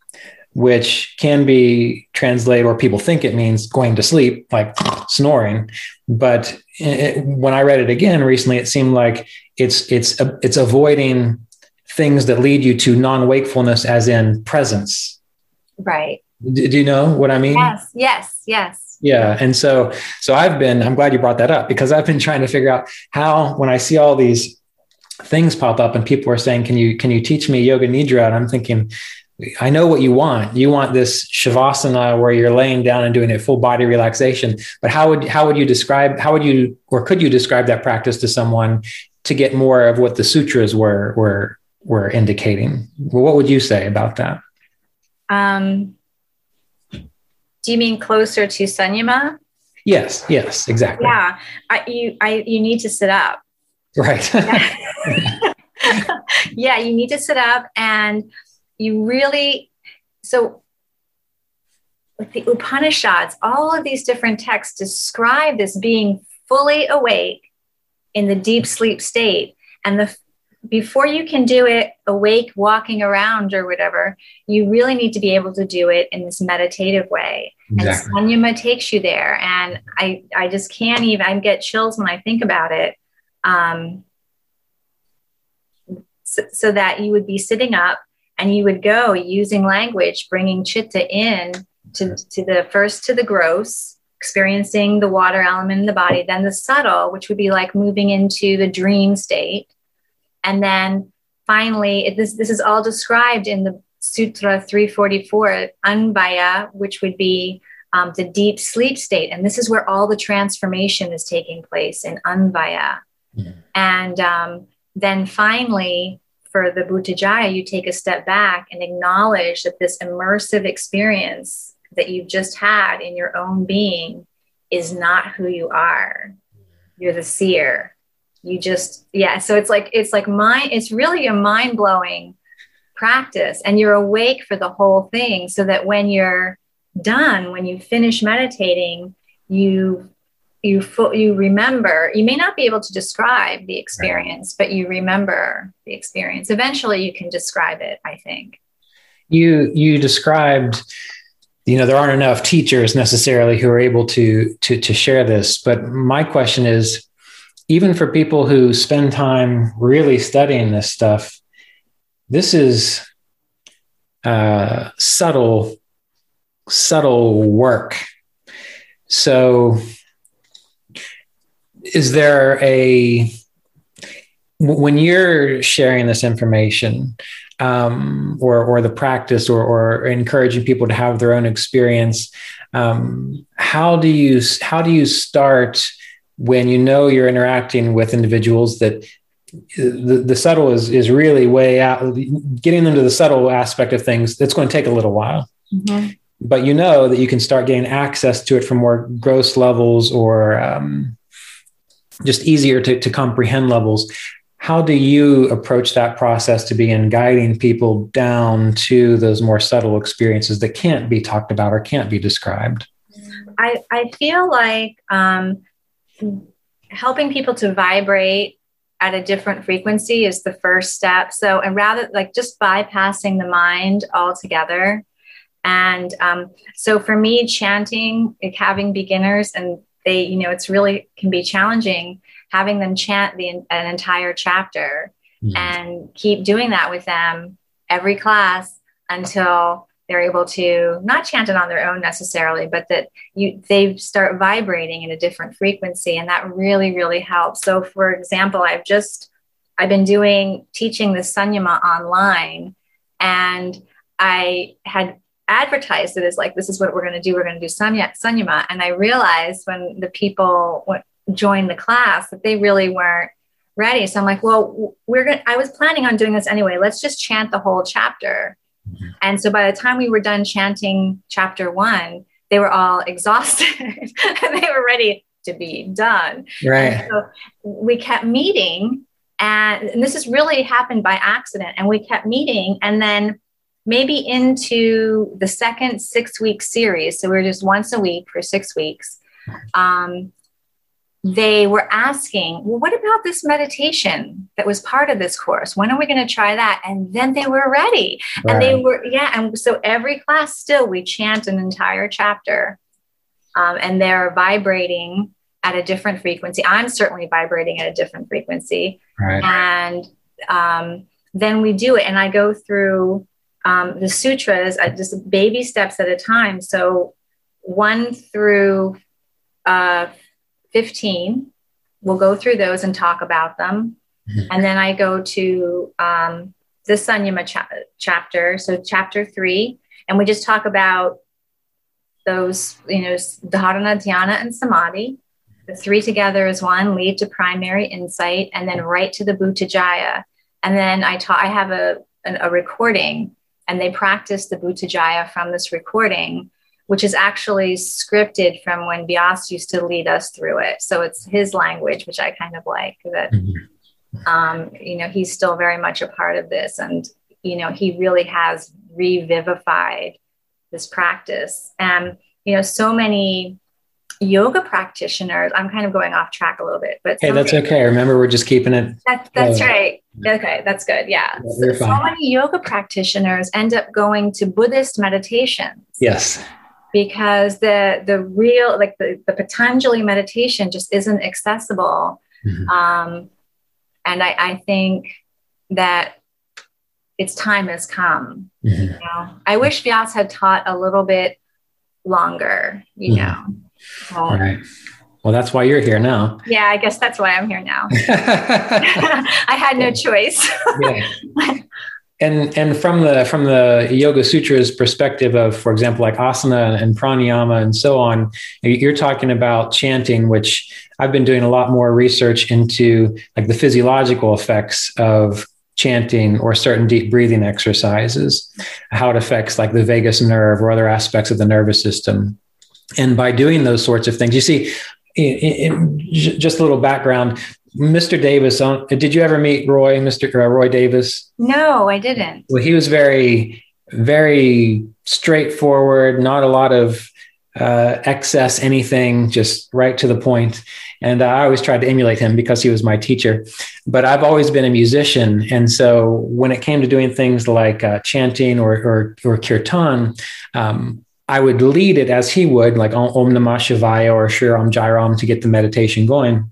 which can be translated or people think it means going to sleep, like snoring. But it, when I read it again recently, it seemed like it's it's it's avoiding things that lead you to non-wakefulness, as in presence. Right. Do, do you know what I mean? Yes. Yes. Yes. Yeah. And so, so I've been. I'm glad you brought that up because I've been trying to figure out how when I see all these things pop up and people are saying, "Can you can you teach me yoga nidra?" And I'm thinking, I know what you want. You want this shavasana where you're laying down and doing a full body relaxation. But how would how would you describe how would you or could you describe that practice to someone to get more of what the sutras were were were indicating? Well, what would you say about that? Um, do you mean closer to sanyama? Yes. Yes. Exactly. Yeah. I, you I you need to sit up. Right. yeah. (laughs) (laughs) yeah, you need to sit up and you really so with the Upanishads, all of these different texts describe this being fully awake in the deep sleep state. And the before you can do it awake, walking around or whatever, you really need to be able to do it in this meditative way. Exactly. And Sanyama takes you there. And I, I just can't even, I get chills when I think about it. Um, so, so that you would be sitting up and you would go using language bringing chitta in to, to the first to the gross experiencing the water element in the body then the subtle which would be like moving into the dream state. And then finally it, this, this is all described in the sutra 344 anvaya which would be um, the deep sleep state. And this is where all the transformation is taking place in anvaya. Mm-hmm. and um, then finally for the Bhutajaya, you take a step back and acknowledge that this immersive experience that you've just had in your own being is not who you are. You're the seer. You just, yeah. So it's like, it's like mind, it's really a mind blowing practice. And you're awake for the whole thing so that when you're done, when you finish meditating, you you you remember you may not be able to describe the experience but you remember the experience. Eventually you can describe it i think. You you described you know there aren't enough teachers necessarily who are able to to to share this but my question is even for people who spend time really studying this stuff this is uh, subtle subtle work. So is there a when you're sharing this information um, or or the practice or or encouraging people to have their own experience um, how do you how do you start when you know you're interacting with individuals that the, the subtle is is really way out getting them to the subtle aspect of things it's going to take a little while mm-hmm. but you know that you can start getting access to it from more gross levels or um, just easier to, to comprehend levels how do you approach that process to begin guiding people down to those more subtle experiences that can't be talked about or can't be described i, I feel like um, helping people to vibrate at a different frequency is the first step. So, and rather like just bypassing the mind altogether. And um, so for me, chanting, like having beginners and they, you know, it's really can be challenging having them chant the, an entire chapter mm-hmm. and keep doing that with them every class until they're able to not chant it on their own necessarily, but that you they start vibrating in a different frequency, and that really really helps. So, for example, I've just I've been doing teaching the Sanyama online, and I had advertised it as like this is what we're going to do. We're going to do Sanya, Sanyama, and I realized when the people joined the class that they really weren't ready. So I'm like, well, we're going. I was planning on doing this anyway. Let's just chant the whole chapter Mm-hmm. And so by the time we were done chanting chapter one, they were all (laughs) exhausted and they were ready to be done. Right. so we kept meeting, and, and this has really happened by accident. And we kept meeting, and then maybe into the second six week series. So we're just once a week for six weeks. Um, they were asking, well, what about this meditation that was part of this course? When are we going to try that? And then they were ready. Right. And they were, yeah. And so every class still, we chant an entire chapter um, and they're vibrating at a different frequency. I'm certainly vibrating at a different frequency. Right. And um, then we do it. And I go through um, the sutras uh, just baby steps at a time. So one through uh, 15. We'll go through those and talk about them. Mm-hmm. And then I go to um, the Sanyama cha- chapter, so chapter three, and we just talk about those, you know, dharana, dhyana, and samadhi. The three together is one lead to primary insight, and then right to the Bhutajaya. And then I taught, I have a, a, a recording, and they practice the Bhutajaya from this recording which is actually scripted from when Vyaas used to lead us through it. So it's his language, which I kind of like that, mm-hmm. um, you know, he's still very much a part of this. And, you know, he really has revivified this practice. And, you know, so many yoga practitioners, I'm kind of going off track a little bit, but hey, that's okay. Remember, we're just keeping it. That, that's right. Okay, that's good. Yeah. So, so many yoga practitioners end up going to Buddhist meditations. Yes because the the real like the, the Patanjali meditation just isn't accessible. Mm-hmm. Um, and I, I think that its time has come. Mm-hmm. You know? I wish Vyaas had taught a little bit longer, you mm-hmm. know. All right. Well, that's why you're here now. Yeah, I guess that's why I'm here now. (laughs) I had no (laughs) choice. yeah (laughs) and and from the from the yoga sutras perspective of for example like asana and pranayama and so on you're talking about chanting which i've been doing a lot more research into like the physiological effects of chanting or certain deep breathing exercises how it affects like the vagus nerve or other aspects of the nervous system and by doing those sorts of things you see just a little background Mr. Davis, did you ever meet Roy, Mr. Uh, Roy Davis? No, I didn't. Well, he was very, very straightforward, not a lot of uh, excess anything, just right to the point. And I always tried to emulate him because he was my teacher. But I've always been a musician. And so when it came to doing things like uh, chanting or, or, or kirtan, um, I would lead it as he would, like Om Namah Shivaya or Sri Ram Jai Ram to get the meditation going.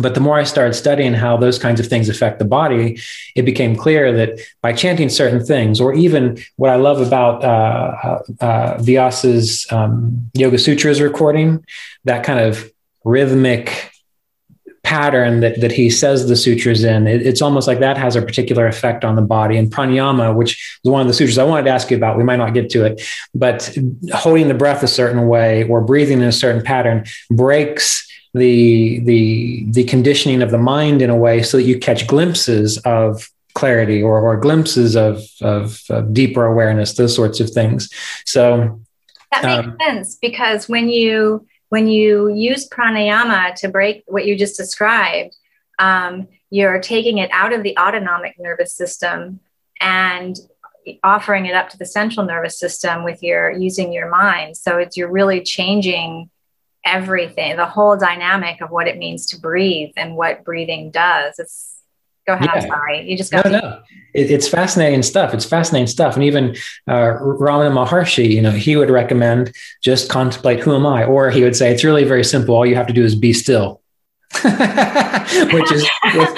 But the more I started studying how those kinds of things affect the body, it became clear that by chanting certain things, or even what I love about uh, uh, Vyaas's um, Yoga Sutras recording, that kind of rhythmic pattern that, that he says the sutras in, it, it's almost like that has a particular effect on the body. And pranayama, which is one of the sutras I wanted to ask you about, we might not get to it, but holding the breath a certain way or breathing in a certain pattern breaks the the the conditioning of the mind in a way so that you catch glimpses of clarity or, or glimpses of, of, of deeper awareness, those sorts of things. So that makes um, sense because when you when you use pranayama to break what you just described, um, you're taking it out of the autonomic nervous system and offering it up to the central nervous system with your using your mind. So it's you're really changing everything, the whole dynamic of what it means to breathe and what breathing does. It's go ahead. Yeah. I'm sorry. You just got no, no. It, it's fascinating stuff. It's fascinating stuff. And even uh, Ramana Maharshi, you know, he would recommend just contemplate who am I, or he would say it's really very simple. All you have to do is be still. (laughs) which is which,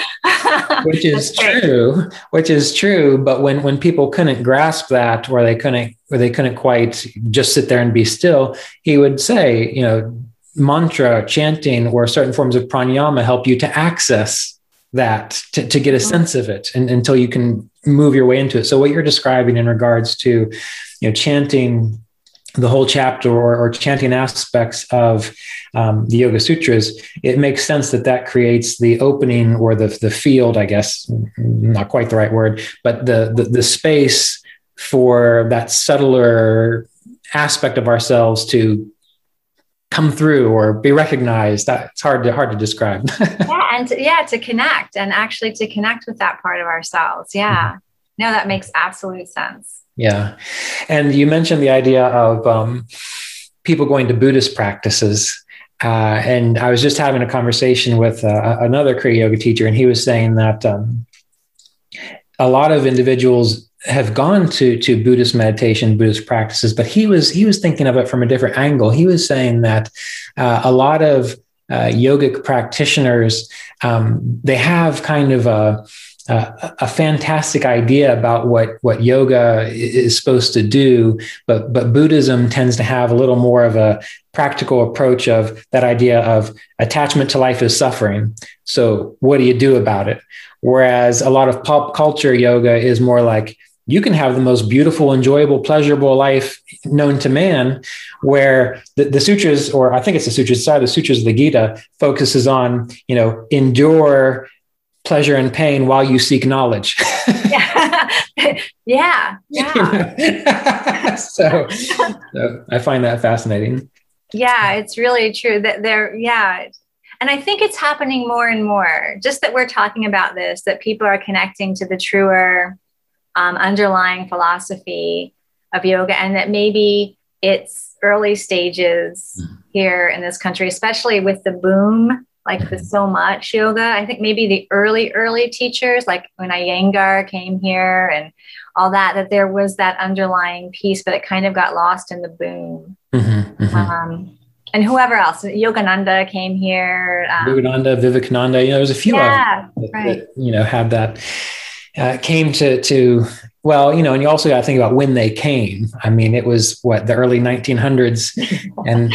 which is true which is true but when when people couldn't grasp that or they couldn't or they couldn't quite just sit there and be still he would say you know mantra chanting or certain forms of pranayama help you to access that to, to get a mm-hmm. sense of it and, until you can move your way into it so what you're describing in regards to you know chanting the whole chapter or, or chanting aspects of um, the yoga sutras it makes sense that that creates the opening or the, the field i guess not quite the right word but the, the, the space for that subtler aspect of ourselves to come through or be recognized that's hard to hard to describe. (laughs) Yeah and to, yeah to connect and actually to connect with that part of ourselves. Yeah. Mm-hmm. no that makes absolute sense. Yeah. And you mentioned the idea of um, people going to buddhist practices. Uh, and i was just having a conversation with uh, another kriya yoga teacher and he was saying that um, a lot of individuals have gone to to Buddhist meditation, Buddhist practices, but he was he was thinking of it from a different angle. He was saying that uh, a lot of uh, yogic practitioners um, they have kind of a, a, a fantastic idea about what what yoga is supposed to do, but but Buddhism tends to have a little more of a practical approach of that idea of attachment to life is suffering. So what do you do about it? Whereas a lot of pop culture yoga is more like you can have the most beautiful, enjoyable, pleasurable life known to man, where the, the sutras, or I think it's the sutras, sorry, the sutras of the Gita focuses on, you know, endure pleasure and pain while you seek knowledge. (laughs) yeah. yeah. yeah. (laughs) so, so I find that fascinating. Yeah, it's really true that there, yeah. And I think it's happening more and more, just that we're talking about this, that people are connecting to the truer um, underlying philosophy of yoga, and that maybe it's early stages mm-hmm. here in this country, especially with the boom, like the so much yoga. I think maybe the early, early teachers, like when Iyengar came here and all that, that there was that underlying piece, but it kind of got lost in the boom. Mm-hmm, mm-hmm. Um, and whoever else, Yogananda came here. Um, Yogananda, Vivekananda, you know, there's a few yeah, of them that, right. that, you know, have that uh, came to to well, you know, and you also got to think about when they came. I mean, it was what the early 1900s, (laughs) and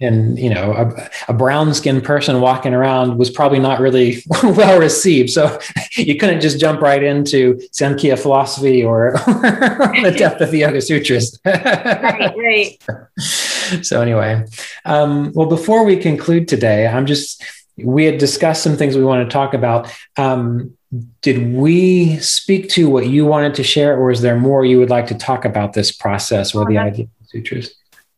and you know, a, a brown skinned person walking around was probably not really (laughs) well received. So (laughs) you couldn't just jump right into Samkhya philosophy or, the depth of the Yoga Sutras. right, right. So anyway, um, well, before we conclude today, I'm just we had discussed some things we want to talk about. Um, did we speak to what you wanted to share, or is there more you would like to talk about this process or the idea of sutras?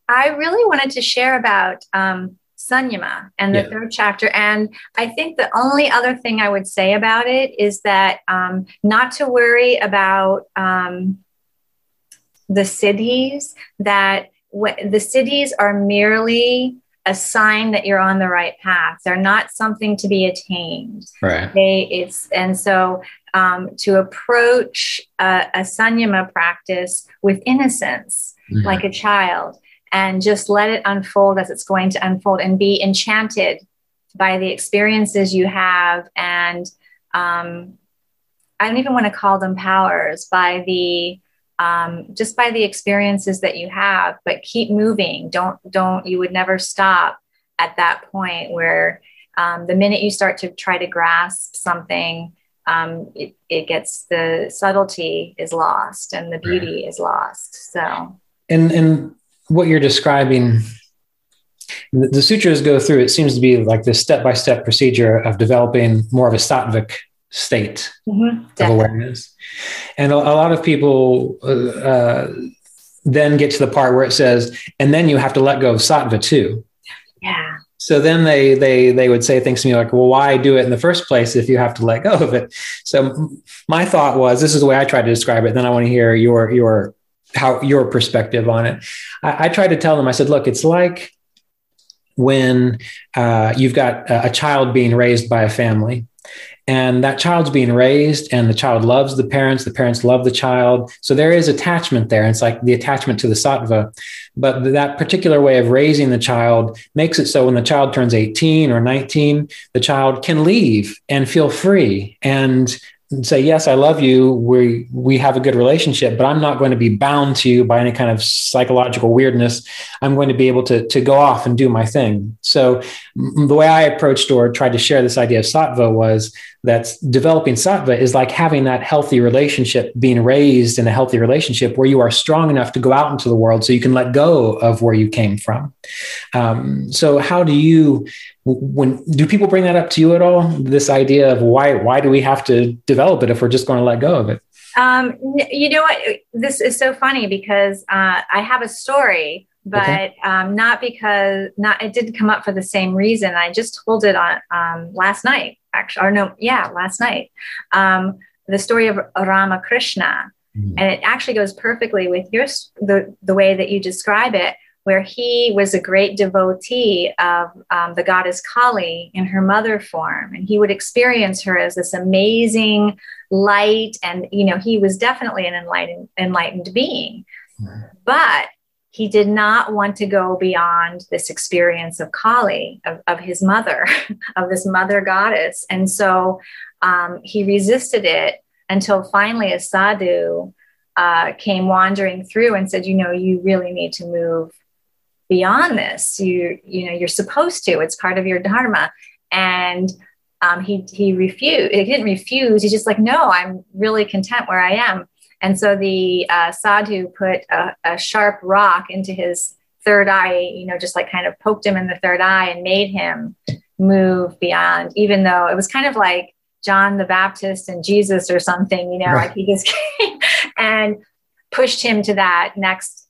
I really wanted to share about um, Sanyama and the yeah. third chapter. And I think the only other thing I would say about it is that um, not to worry about um, the siddhis, that w- the siddhis are merely a sign that you're on the right path. They're not something to be attained. Right. They it's and so um, to approach a, a sanyama practice with innocence, mm-hmm. like a child, and just let it unfold as it's going to unfold, and be enchanted by the experiences you have, and um, I don't even want to call them powers by the um, just by the experiences that you have but keep moving don't don't you would never stop at that point where um, the minute you start to try to grasp something, um, it, it gets the subtlety is lost and the beauty right. is lost. So, and and what you're describing, the, the sutras go through. It seems to be like this step by step procedure of developing more of a sattvic state mm-hmm, of awareness, and a, a, lot of people. Uh, uh, then get to the part where it says, and then you have to let go of sattva too. Yeah. So then they they they would say things to me like well why do it in the first place if you have to let go of it? So my thought was this is the way i tried to describe it then i want to hear your your how your perspective on it. I, I tried to tell them i said look it's like when uh, you've got a, a child being raised by a family and that child's being raised and the child loves the parents the parents love the child. So there is attachment there it's like the attachment to the sattva. But that particular way of raising the child makes it so when the child turns 18 or 19 the child can leave and feel free. And say yes i love you. We we have a good relationship but i'm not going to be bound to you by any kind of psychological weirdness. I'm going to be able to to go off and do my thing. So the way i approached or tried to share this idea of sattva was that developing sattva is like having that healthy relationship being raised in a healthy relationship where you are strong enough to go out into the world so you can let go of where you came from. Um, so how do you when do people bring that up to you at all? This idea of why why do we have to develop it if we're just going to let go of it? Um, you know what? This is so funny because uh, i have a story but okay. um, not because not it didn't come up for the same reason. I just told it on um, last night actually or no yeah last night. Um, the story of ramakrishna. Mm-hmm. and it actually goes perfectly with your the, the way that you describe it where he was a great devotee of um, the goddess Kali in her mother form. And he would experience her as this amazing light. And, you know, he was definitely an enlightened, enlightened being. But he did not want to go beyond this experience of Kali, of, of his mother, (laughs) of this mother goddess. And so um, he resisted it until finally a sadhu uh, came wandering through and said, you know, you really need to move beyond this. You you know you're supposed to. It's part of your dharma. And um, he he refused. He didn't refuse. He's just like, no, I'm really content where I am. And so the uh, sadhu put a, a sharp rock into his third eye. You know, just like kind of poked him in the third eye and made him move beyond. Even though it was kind of like John the Baptist and Jesus or something. You know, right. like he just (laughs) came and pushed him to that next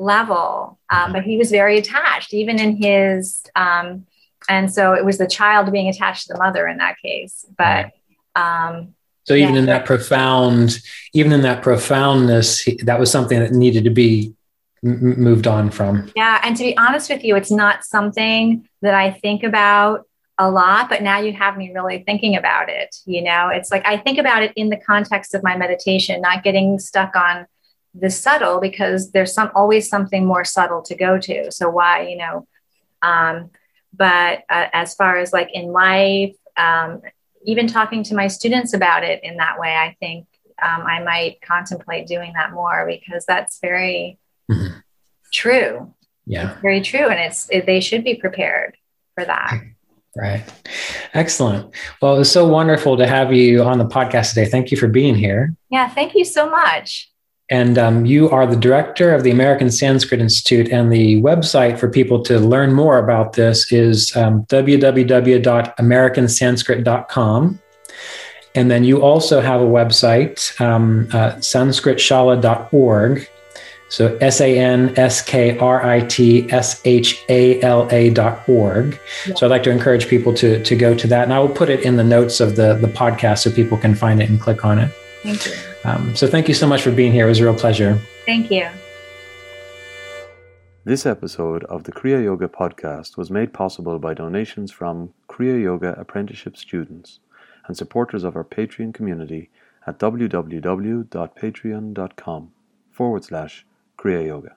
level. Um, but he was very attached, even in his, um, and so it was the child being attached to the mother in that case. But um, so even yeah. in that profound, even in that profoundness, he, that was something that needed to be m- moved on from. Yeah, and to be honest with you, it's not something that I think about a lot, but now you have me really thinking about it. You know, it's like I think about it in the context of my meditation, not getting stuck on the subtle because there's some always something more subtle to go to so why you know um, but uh, as far as like in life um, even talking to my students about it in that way i think um, i might contemplate doing that more because that's very mm-hmm. true yeah it's very true and it's it, they should be prepared for that (laughs) Right. Excellent. Well, it was so wonderful to have you on the podcast today. Thank you for being here. Yeah, thank you so much. And um, you are the director of the American Sanskrit Institute. And the website for people to learn more about this is um, www.americansanskrit.com. And then you also have a website, um, uh, sanskritshala.org. So S A N S K R I T S H A L A dot org. Yeah. So I'd like to encourage people to, to go to that. And I will put it in the notes of the, the podcast so people can find it and click on it. Thank you. Um, so thank you so much for being here. It was a real pleasure. Thank you. This episode of the Kriya Yoga podcast was made possible by donations from Kriya Yoga apprenticeship students and supporters of our Patreon community at www.patreon.com forward slash Kriya Yoga.